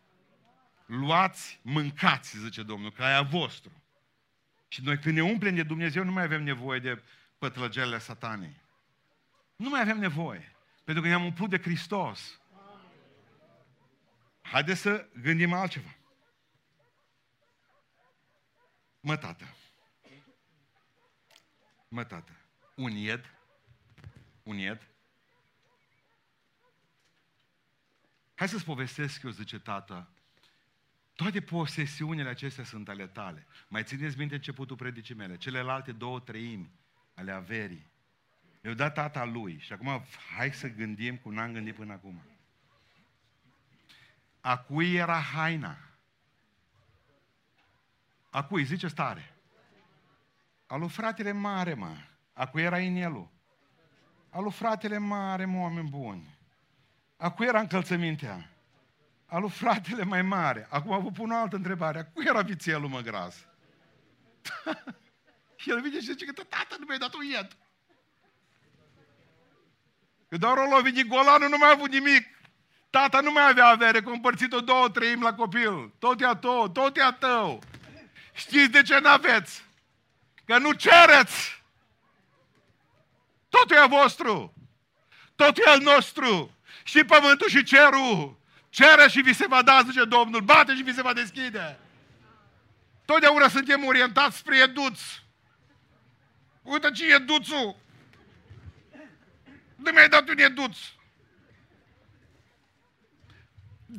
S1: Luați, mâncați, zice Domnul, că e a vostru. Și noi când ne umplem de Dumnezeu nu mai avem nevoie de pătlăgelele satanei. Nu mai avem nevoie. Pentru că ne-am umplut de Hristos. Haideți să gândim altceva. Mă, tată. Mă, tată. Un ied. Un ied. Hai să-ți povestesc eu, zice tata, toate posesiunile acestea sunt ale tale. Mai țineți minte începutul predicii mele. Celelalte două treimi ale averii. Eu dat tata lui și acum hai să gândim cum n-am gândit până acum. A cui era haina? A cui? Zice stare. A lui fratele mare, mă. A cui era inelul? A lui fratele mare, mă, oameni buni. A cui era încălțămintea? A lui fratele mai mare. Acum vă pun o altă întrebare. A cui era vițelul, mă, gras? <laughs> El vine și zice că tata nu mi-ai dat un ied. Că doar o lovit din golanul nu mai a avut nimic. Tata nu mai avea avere, că împărțit-o două treimi la copil. Tot e a tău, tot e a tău. Știți de ce n-aveți? Că nu cereți. Totul e a vostru. Totul e al nostru. Și pământul și cerul. Cere și vi se va da, zice Domnul. Bate și vi se va deschide. Totdeauna suntem orientați spre eduț. Uite ce e duțul. Nu mi-ai dat un eduț.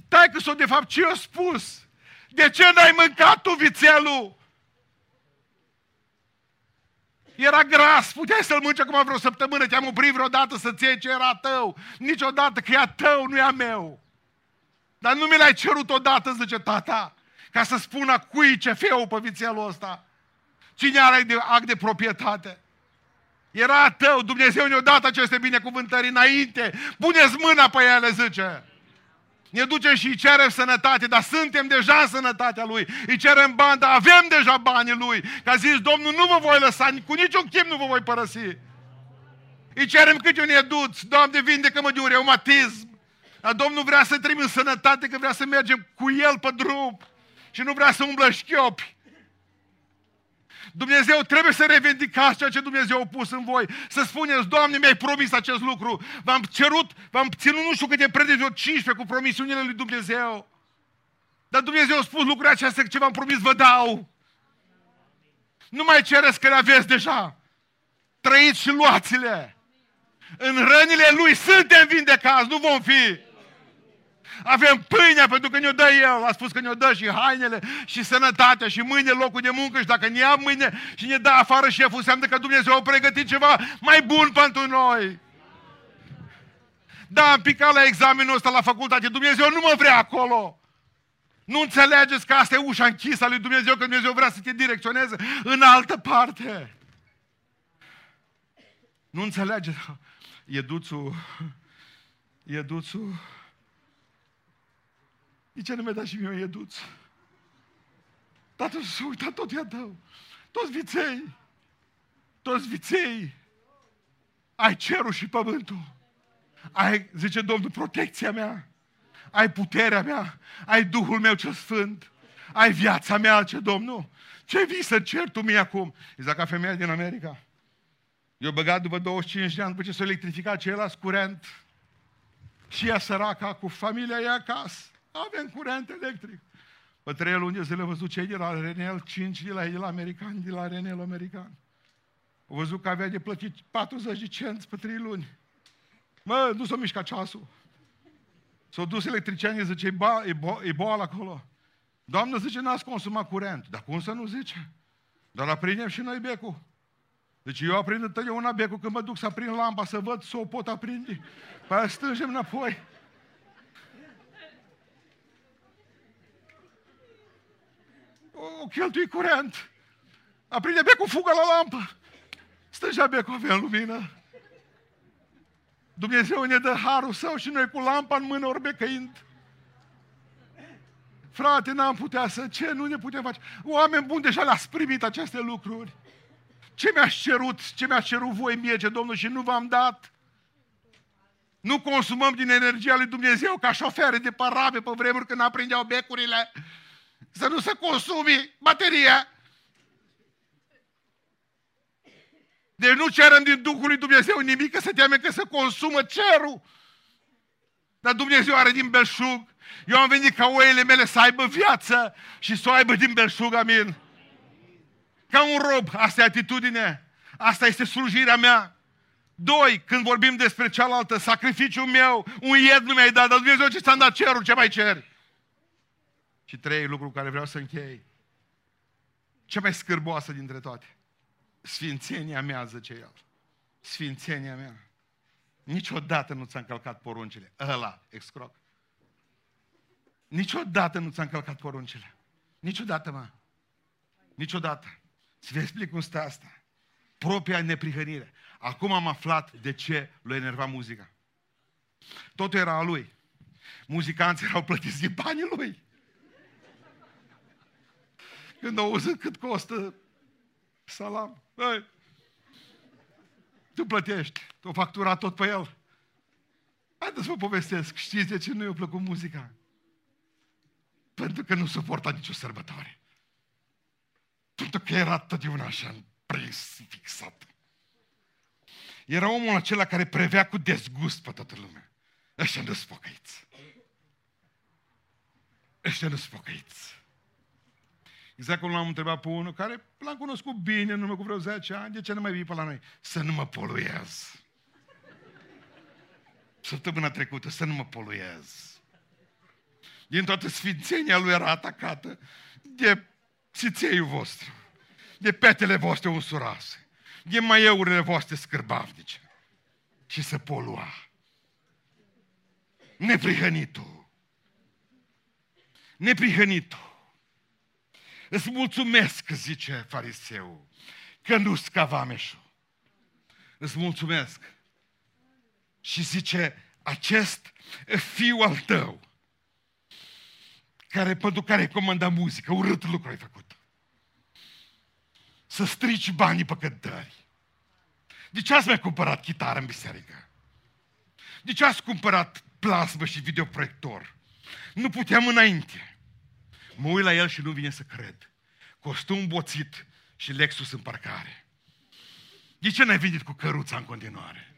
S1: Tai că s-o de fapt ce i-a spus? De ce n-ai mâncat tu vițelul? Era gras, puteai să-l mânci acum vreo săptămână, te-am oprit vreodată să-ți iei ce era tău. Niciodată, că e a tău, nu e a meu. Dar nu mi l-ai cerut odată, zice tata, ca să spună cui ce feu pe vițelul ăsta. Cine are de act de proprietate? Era a tău, Dumnezeu ne-a dat aceste binecuvântări înainte. Puneți mâna pe ele, zice. Ne ducem și îi cerem sănătate, dar suntem deja în sănătatea Lui. Îi cerem bani, dar avem deja banii Lui. Ca zis, Domnul, nu vă voi lăsa, cu niciun chip nu vă voi părăsi. Îi cerem câte un eduț, Doamne, vindecă-mă de un reumatism. Dar Domnul vrea să trimiți sănătate, că vrea să mergem cu El pe drum. Și nu vrea să umblă șchiopi. Dumnezeu trebuie să revendicați ceea ce Dumnezeu a pus în voi. Să spuneți, Doamne, mi-ai promis acest lucru. V-am cerut, v-am ținut nu știu câte predici, 15 cu promisiunile lui Dumnezeu. Dar Dumnezeu a spus lucrurile acestea, că ce v-am promis vă dau. Nu mai cereți că le aveți deja. Trăiți și luați-le. În rănile Lui suntem vindecați, nu vom fi. Avem pâinea pentru că ne-o dă El. A spus că ne-o dă și hainele și sănătatea și mâine locul de muncă și dacă ne ia mâine și ne dă afară șeful, înseamnă că Dumnezeu a pregătit ceva mai bun pentru noi. Da, am picat la examenul ăsta la facultate. Dumnezeu nu mă vrea acolo. Nu înțelegeți că asta e ușa închisă a lui Dumnezeu, că Dumnezeu vrea să te direcționeze în altă parte. Nu înțelegeți? E duțul, e duțul de ce nu mi-a dat și mie ieduț? Tatăl s-a uitat, tot ea tău. Toți viței, toți viței, ai cerul și pământul. Ai, zice Domnul, protecția mea. Ai puterea mea. Ai Duhul meu cel Sfânt. Ai viața mea, ce Domnul. Ce vii să cer tu mie acum? Exact ca femeia din America. Eu băgat după 25 de ani, după ce s-a electrificat ceilalți curent, și ea săraca cu familia ei acasă. Avem curent electric. Pe trei luni de zile văzut cei de la Renel, cinci de la ei de la american, de la Renel american. Au văzut că avea de plătit 40 de cenți pe trei luni. Mă, nu s-o mișca ceasul. S-au dus electricianii, zice, e, ba, e, bo, e boală acolo. Doamnă, zice, n-ați consumat curent. Dar cum să nu zice? Dar aprindem și noi becul. Deci eu aprind întotdeauna becul când mă duc să aprind lampa, să văd să o pot aprinde. Păi aia stângem înapoi. O cheltui curent. Aprinde becul, fugă la lampă. Stăgea becul, avea lumină. Dumnezeu ne dă harul său și noi cu lampa în mână orbecăind. Frate, n-am putea să... Ce nu ne putem face? Oameni buni, deja le-ați primit aceste lucruri. Ce mi-ați cerut? Ce mi-ați cerut voi mie, ce Domnul, și nu v-am dat? Nu consumăm din energia lui Dumnezeu ca șofere de parabe pe vremuri când aprindeau becurile să nu se consumi bateria. Deci nu cerem din Duhul lui Dumnezeu nimic, că se teme că se consumă cerul. Dar Dumnezeu are din belșug. Eu am venit ca oile mele să aibă viață și să o aibă din belșug, amin. Ca un rob, asta e atitudine. Asta este slujirea mea. Doi, când vorbim despre cealaltă, sacrificiul meu, un ied nu mi-ai dat, dar Dumnezeu ce ți-am dat cerul, ce mai ceri? Și trei lucruri care vreau să închei. Cea mai scârboasă dintre toate. Sfințenia mea, zice el. Sfințenia mea. Niciodată nu ți-a încălcat poruncile. Ăla, excroc. Niciodată nu ți-am călcat poruncile. Niciodată, mă. Niciodată. Să vă explic cum stă asta. Propria neprihănire. Acum am aflat de ce l-a enervat muzica. Totul era a lui. Muzicanții erau plătiți din banii lui. Când au auzit cât costă salam, Ei, tu plătești, tu factura tot pe el. Haideți să vă povestesc. Știți de ce nu i-a plăcut muzica? Pentru că nu suporta nicio sărbătoare. Pentru că era totdeauna așa prins, fixat. Era omul acela care prevea cu dezgust pe toată lumea. Ăștia nu-s pocăiți. Ăștia nu-s pocăiți. Exact cum l-am întrebat pe unul care l-am cunoscut bine în urmă cu vreo 10 ani, de ce nu mai vii pe la noi? Să nu mă poluez. Săptămâna trecută, să nu mă poluez. Din toată sfințenia lui era atacată de țițeiul vostru, de petele voastre unsurase, de maieurile voastre scârbavnice. Și să polua. Neprihănitul. Neprihănitul. Îți mulțumesc, zice fariseu, că nu-s ca vameșul. Îți mulțumesc. Și zice, acest fiu al tău, care, pentru care ai comandat muzică, urât lucru ai făcut. Să strici banii pe cântări. De ce ați mai cumpărat chitară în biserică? De ce ați cumpărat plasmă și videoproiector? Nu puteam înainte. Mă uit la el și nu vine să cred. Costum boțit și Lexus în parcare. De ce n-ai venit cu căruța în continuare?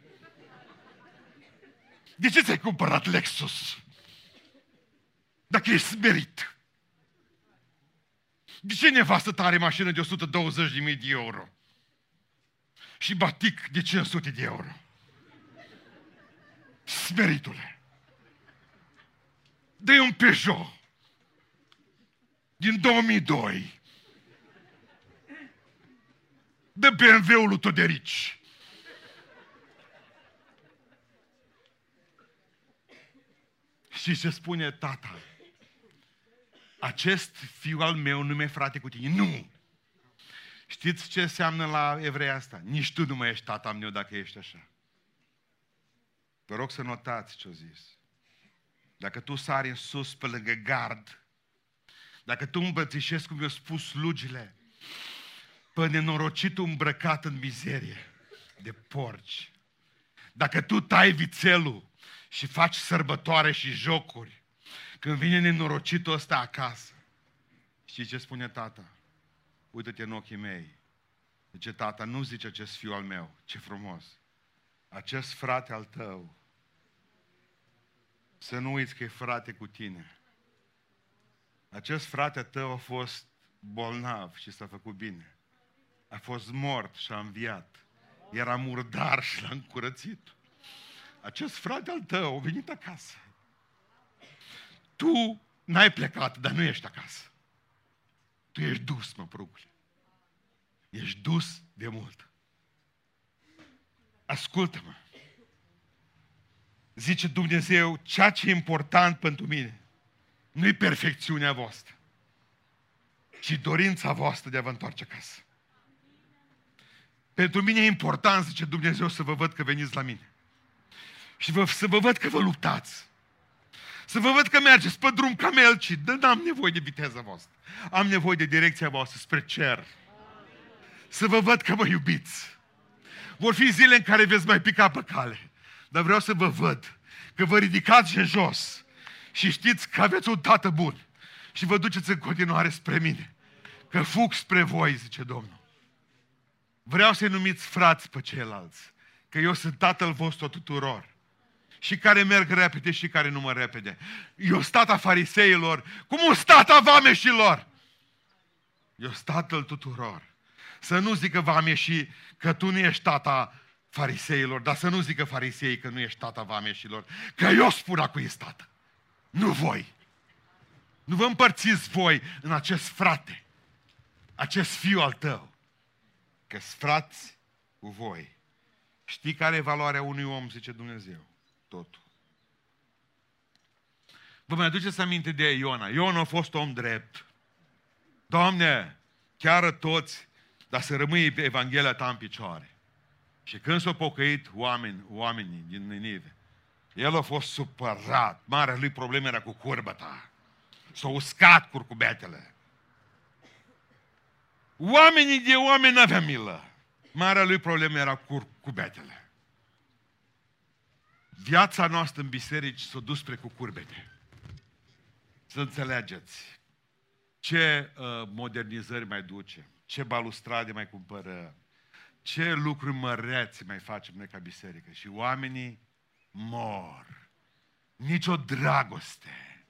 S1: De ce ți-ai cumpărat Lexus? Dacă ești smerit. De ce nevastă ta are mașină de 120.000 de euro? Și batic de 500 de euro? Smeritule. dă un Peugeot din 2002. De BMW-ul lui Toderici. Și se spune tata, acest fiu al meu nu mai frate cu tine. Nu! Știți ce înseamnă la evrei asta? Nici tu nu mai ești tata meu dacă ești așa. Vă rog să notați ce-o zis. Dacă tu sari în sus pe lângă gard, dacă tu îmbrățișezi, cum i-au spus slugile, pe nenorocitul îmbrăcat în mizerie de porci, dacă tu tai vițelul și faci sărbătoare și jocuri, când vine nenorocitul ăsta acasă, știi ce spune tata? Uită-te în ochii mei. Zice tata, nu zice acest fiu al meu, ce frumos. Acest frate al tău, să nu uiți că e frate cu tine. Acest frate tău a fost bolnav și s-a făcut bine. A fost mort și a înviat. Era murdar și l-a încurățit. Acest frate al tău a venit acasă. Tu n-ai plecat, dar nu ești acasă. Tu ești dus, mă, prugule. Ești dus de mult. Ascultă-mă. Zice Dumnezeu, ceea ce e important pentru mine nu-i perfecțiunea voastră, ci dorința voastră de a vă întoarce acasă. Pentru mine e important, zice Dumnezeu, să vă văd că veniți la mine. Și vă, să vă văd că vă luptați. Să vă văd că mergeți pe drum ca melci. Dar n-am nevoie de viteza voastră. Am nevoie de direcția voastră spre cer. Să vă văd că mă iubiți. Vor fi zile în care veți mai pica pe cale. Dar vreau să vă văd că vă ridicați în jos și știți că aveți un tată bun și vă duceți în continuare spre mine. Că fug spre voi, zice Domnul. Vreau să-i numiți frați pe ceilalți, că eu sunt tatăl vostru tuturor. Și care merg repede și care nu mă repede. Eu stata fariseilor, cum un stata vameșilor. Eu tatăl tuturor. Să nu zică vameșii că tu nu ești tata fariseilor, dar să nu zică farisei că nu ești tata vameșilor, că eu spun cu ești tată. Nu voi. Nu vă împărțiți voi în acest frate, acest fiu al tău. că frați cu voi. Știi care e valoarea unui om, zice Dumnezeu? Totul. Vă mai aduceți aminte de Iona? Iona a fost om drept. Doamne, chiar toți, dar să rămâi Evanghelia ta în picioare. Și când s-au pocăit oameni, oamenii din Ninive, el a fost supărat. Marea lui problemă era cu curba ta. S-a uscat curcubetele. Oamenii de oameni n-avea milă. Marea lui problemă era curcubetele. Viața noastră în biserici s-a dus spre cucurbete. Să înțelegeți ce uh, modernizări mai duce, ce balustrade mai cumpărăm, ce lucruri măreți mai facem noi ca biserică. Și oamenii mor. Nici o dragoste.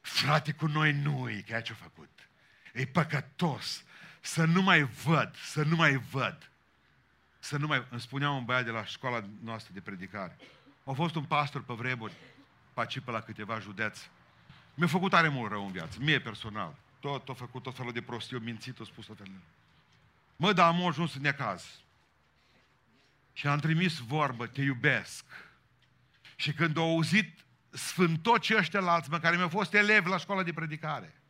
S1: Frate, cu noi nu-i, că ce-a făcut. E păcătos să nu mai văd, să nu mai văd. Să nu mai... Îmi spunea un băiat de la școala noastră de predicare. A fost un pastor pe vremuri, pe la câteva județe. Mi-a făcut tare mult rău în viață, mie personal. Tot a făcut tot felul de prostii, o mințit, o spus tot felul. Mă, dar am ajuns în necaz. Și am trimis vorbă, te iubesc. Și când au auzit sfântocii ăștia la alții, care mi-au fost elevi la școala de predicare,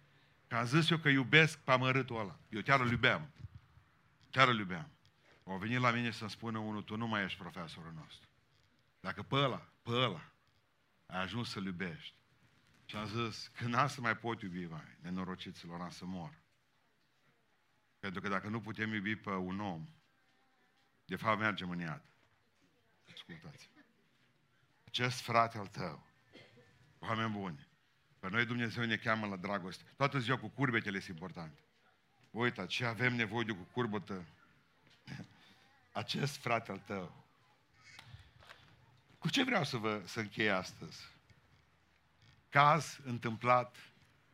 S1: că am zis eu că iubesc pe amărâtul ăla. Eu chiar îl iubeam. Chiar îl iubeam. Au venit la mine să-mi spună unul, tu nu mai ești profesorul nostru. Dacă pe ăla, pe ăla, ai ajuns să-l iubești. Și am zis, când n să mai pot iubi, mai, nenorociților, am să mor. Pentru că dacă nu putem iubi pe un om, de fapt mergem în iad. Ascultați. Acest frate al tău, oameni buni, pe noi Dumnezeu ne cheamă la dragoste. Toată ziua cu curbetele sunt importante. Uite, ce avem nevoie de cu curbătă? Acest frate al tău. Cu ce vreau să vă să închei astăzi? Caz întâmplat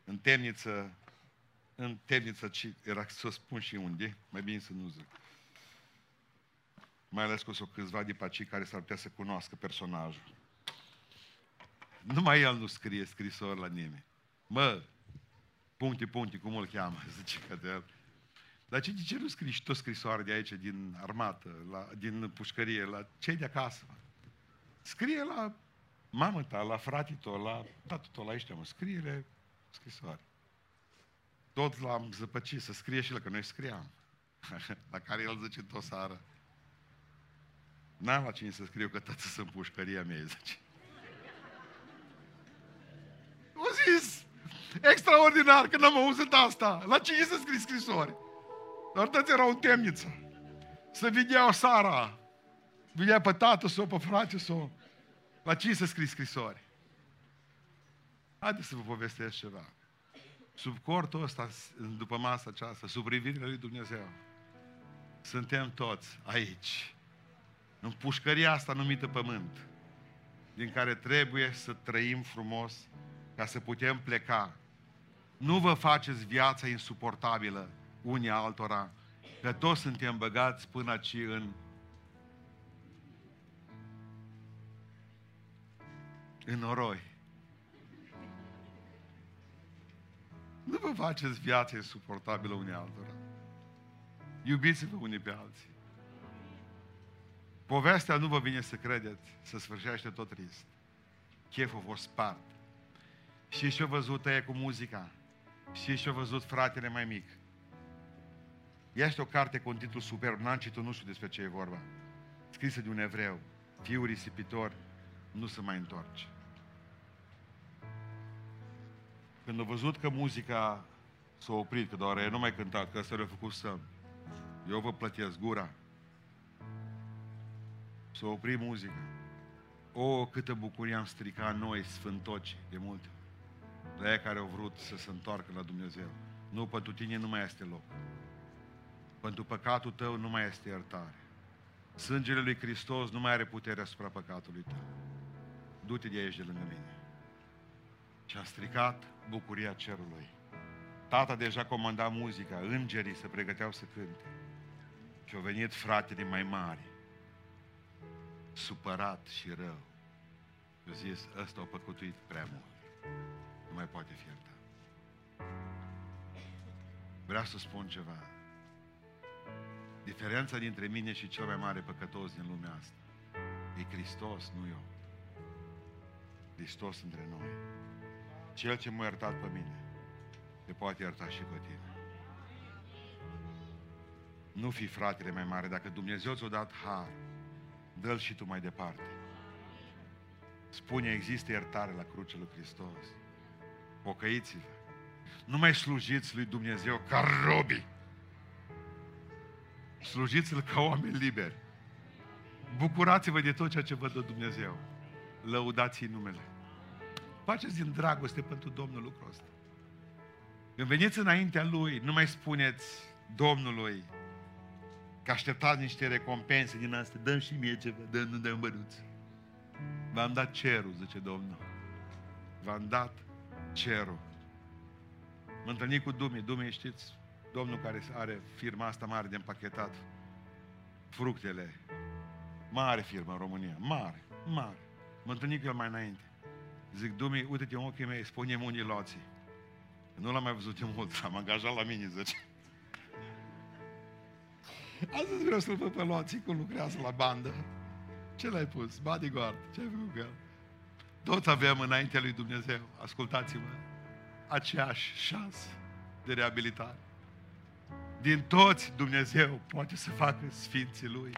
S1: în temniță, în temniță, ci era să spun și unde, mai bine să nu zic. Mai ales că sunt câțiva de pacii care s-ar putea să cunoască personajul. Numai el nu scrie scrisori la nimeni. Mă, puncti, puncti, cum îl cheamă, <laughs> zice că de el. Dar ce, de ce nu scrii și tot scrisoare de aici, din armată, la, din pușcărie, la cei de acasă? Mă? Scrie la mamă ta, la fratele tău, la tatăl tău, la ăștia, mă, scrie scrisoare. Tot l-am zăpăcit să scrie și la că noi scriam. <laughs> la care el zice tot seara. N-am la cine să scriu că tăță sunt pușcăria mea, <laughs> zice. Extraordinar, că n-am auzit asta. La cine să scrii scrisori? Dar tăți erau în temniță. Să vedeau Sara. Vedea pe tată sau pe frate sau. La cine să scrii scrisori? Haideți să vă povestesc ceva. Sub cortul ăsta, după masa aceasta, sub privirea lui Dumnezeu, suntem toți aici, în pușcăria asta numită pământ, din care trebuie să trăim frumos ca să putem pleca. Nu vă faceți viața insuportabilă unii altora, că toți suntem băgați până aici în în noroi. Nu vă faceți viața insuportabilă unii altora. Iubiți-vă unii pe alții. Povestea nu vă vine să credeți, să sfârșește tot trist. Cheful a fost spart. Și ce-a văzut aia cu muzica? Și ce-a văzut fratele mai mic? Este o carte cu un titlu superb, n-am citit, nu știu despre ce e vorba. Scrisă de un evreu. Fiul risipitor nu se mai întoarce. Când a văzut că muzica s-a oprit, că doar el nu mai cânta, că ăsta le-a făcut să eu vă plătesc gura. S-a oprit muzica. O, câtă bucurie am stricat noi, sfântoci, de multe. De aia care au vrut să se întoarcă la Dumnezeu. Nu, pentru tine nu mai este loc. Pentru păcatul tău nu mai este iertare. Sângele lui Hristos nu mai are putere asupra păcatului tău. Du-te de aici de lângă mine. Și a stricat bucuria cerului. Tata deja comanda muzica, îngerii se pregăteau să cânte. Și au venit fratele mai mari, supărat și rău. Și au zis, ăsta a păcutuit prea mult. Nu mai poate fi iertat. Vreau să spun ceva. Diferența dintre mine și cel mai mare păcătos din lumea asta e Hristos, nu eu. Hristos între noi. Cel ce m-a iertat pe mine, te poate ierta și pe tine. Nu fi fratele mai mare, dacă Dumnezeu ți-a dat har, dă-l și tu mai departe. Spune, există iertare la cruce lui Hristos. Pocăiți-vă. Nu mai slujiți lui Dumnezeu ca robi. Slujiți-L ca oameni liberi. Bucurați-vă de tot ceea ce vă dă Dumnezeu. Lăudați-i numele. Faceți din dragoste pentru Domnul lucrul ăsta. Când veniți înaintea Lui, nu mai spuneți Domnului că așteptați niște recompense din astea. Dăm și mie ceva, dăm, nu dăm bănuți. V-am dat cerul, zice Domnul. V-am dat cerul. Mă întâlnit cu Dumii. Dumii, știți, domnul care are firma asta mare de împachetat fructele. Mare firmă în România. Mare, mare. Mă întâlnit cu el mai înainte. Zic, Dumii, uite-te în ochii mei, spune-mi unii loții. Nu l-am mai văzut de mult, <laughs> am angajat la mine, zice. Astăzi vreau să-l văd pe loții cum lucrează la bandă. Ce l-ai pus? Bodyguard. Ce ai făcut cu el? Toți avem înaintea lui Dumnezeu, ascultați-mă, aceeași șansă de reabilitare. Din toți Dumnezeu poate să facă sfinții Lui.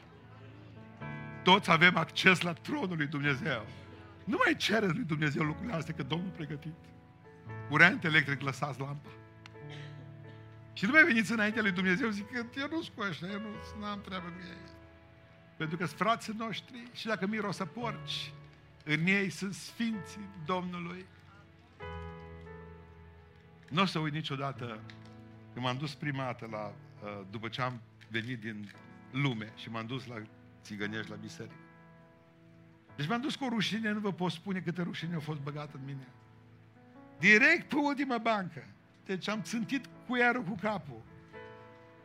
S1: Toți avem acces la tronul lui Dumnezeu. Nu mai cere lui Dumnezeu lucrurile astea, că Domnul pregătit. Curent electric, lăsați lampa. Și nu mai veniți înainte lui Dumnezeu zic că eu nu sunt cu ăștia, eu nu am treabă cu ei. Pentru că sunt frații noștri și dacă mirosă porci, în ei sunt sfinții Domnului. Nu o să uit niciodată când m-am dus prima dată la, uh, după ce am venit din lume și m-am dus la țigănești, la biserică. Deci m-am dus cu o rușine, nu vă pot spune câte rușine au fost băgate în mine. Direct pe ultima bancă. Deci am țântit cuierul cu capul.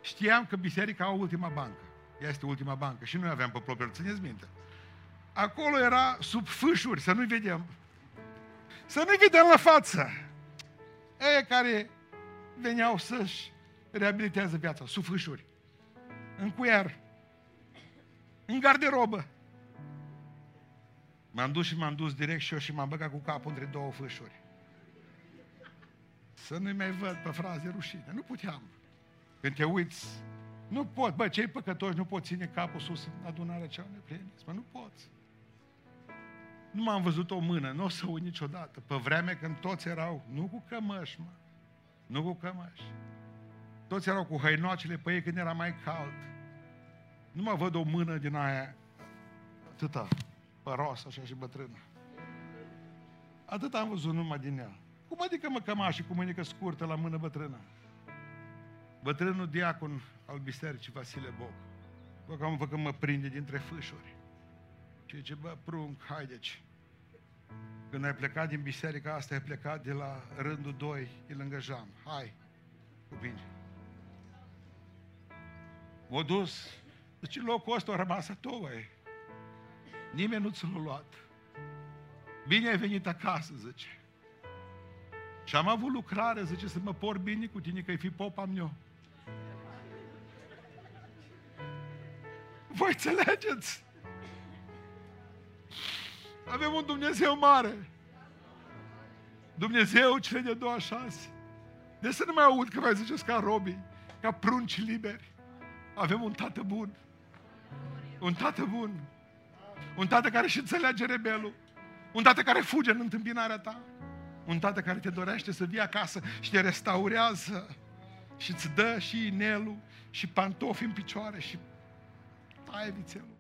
S1: Știam că biserica a ultima bancă. Ea este ultima bancă. Și noi aveam pe propriu, țineți minte. Acolo era sub fâșuri, să nu-i vedem. Să nu-i vedem la față. Ei care veneau să-și reabilitează viața, sub fâșuri. În cuier. În garderobă. M-am dus și m-am dus direct și eu și m-am băgat cu capul între două fâșuri. Să nu-i mai văd pe fraze rușine. Nu puteam. Când te uiți, nu pot. Bă, cei păcătoși nu pot ține capul sus în adunarea cea neprihăniți. Mă, nu poți. Nu m-am văzut o mână, nu o să uit niciodată. Pe vreme când toți erau, nu cu cămăși, mă. Nu cu cămăși. Toți erau cu hăinoacele pe ei când era mai cald. Nu mă văd o mână din aia atâta, păros, așa și bătrână. Atât am văzut numai din ea. Cum adică mă cămașii cu mânică scurtă la mână bătrână? Bătrânul diacon al bisericii Vasile Boc. Bă, că am că mă prinde dintre fâșuri. Și zice, bă, prunc, haideți. Când ai plecat din biserica asta, ai plecat de la rândul 2, de lângă Jam. Hai, cu bine. M-a dus. Zice, locul ăsta a rămas a tău, Nimeni nu ți l-a luat. Bine ai venit acasă, zice. Și am avut lucrare, zice, să mă por bine cu tine, că ai fi popa meu. Voi înțelegeți? Avem un Dumnezeu mare. Dumnezeu cele de doua șanse. De să nu mai aud că mai ziceți ca robii, ca prunci liberi. Avem un tată bun. Un tată bun. Un tată care și înțelege rebelul. Un tată care fuge în întâmpinarea ta. Un tată care te dorește să vii acasă și te restaurează și îți dă și inelul și pantofi în picioare și taie vițelul.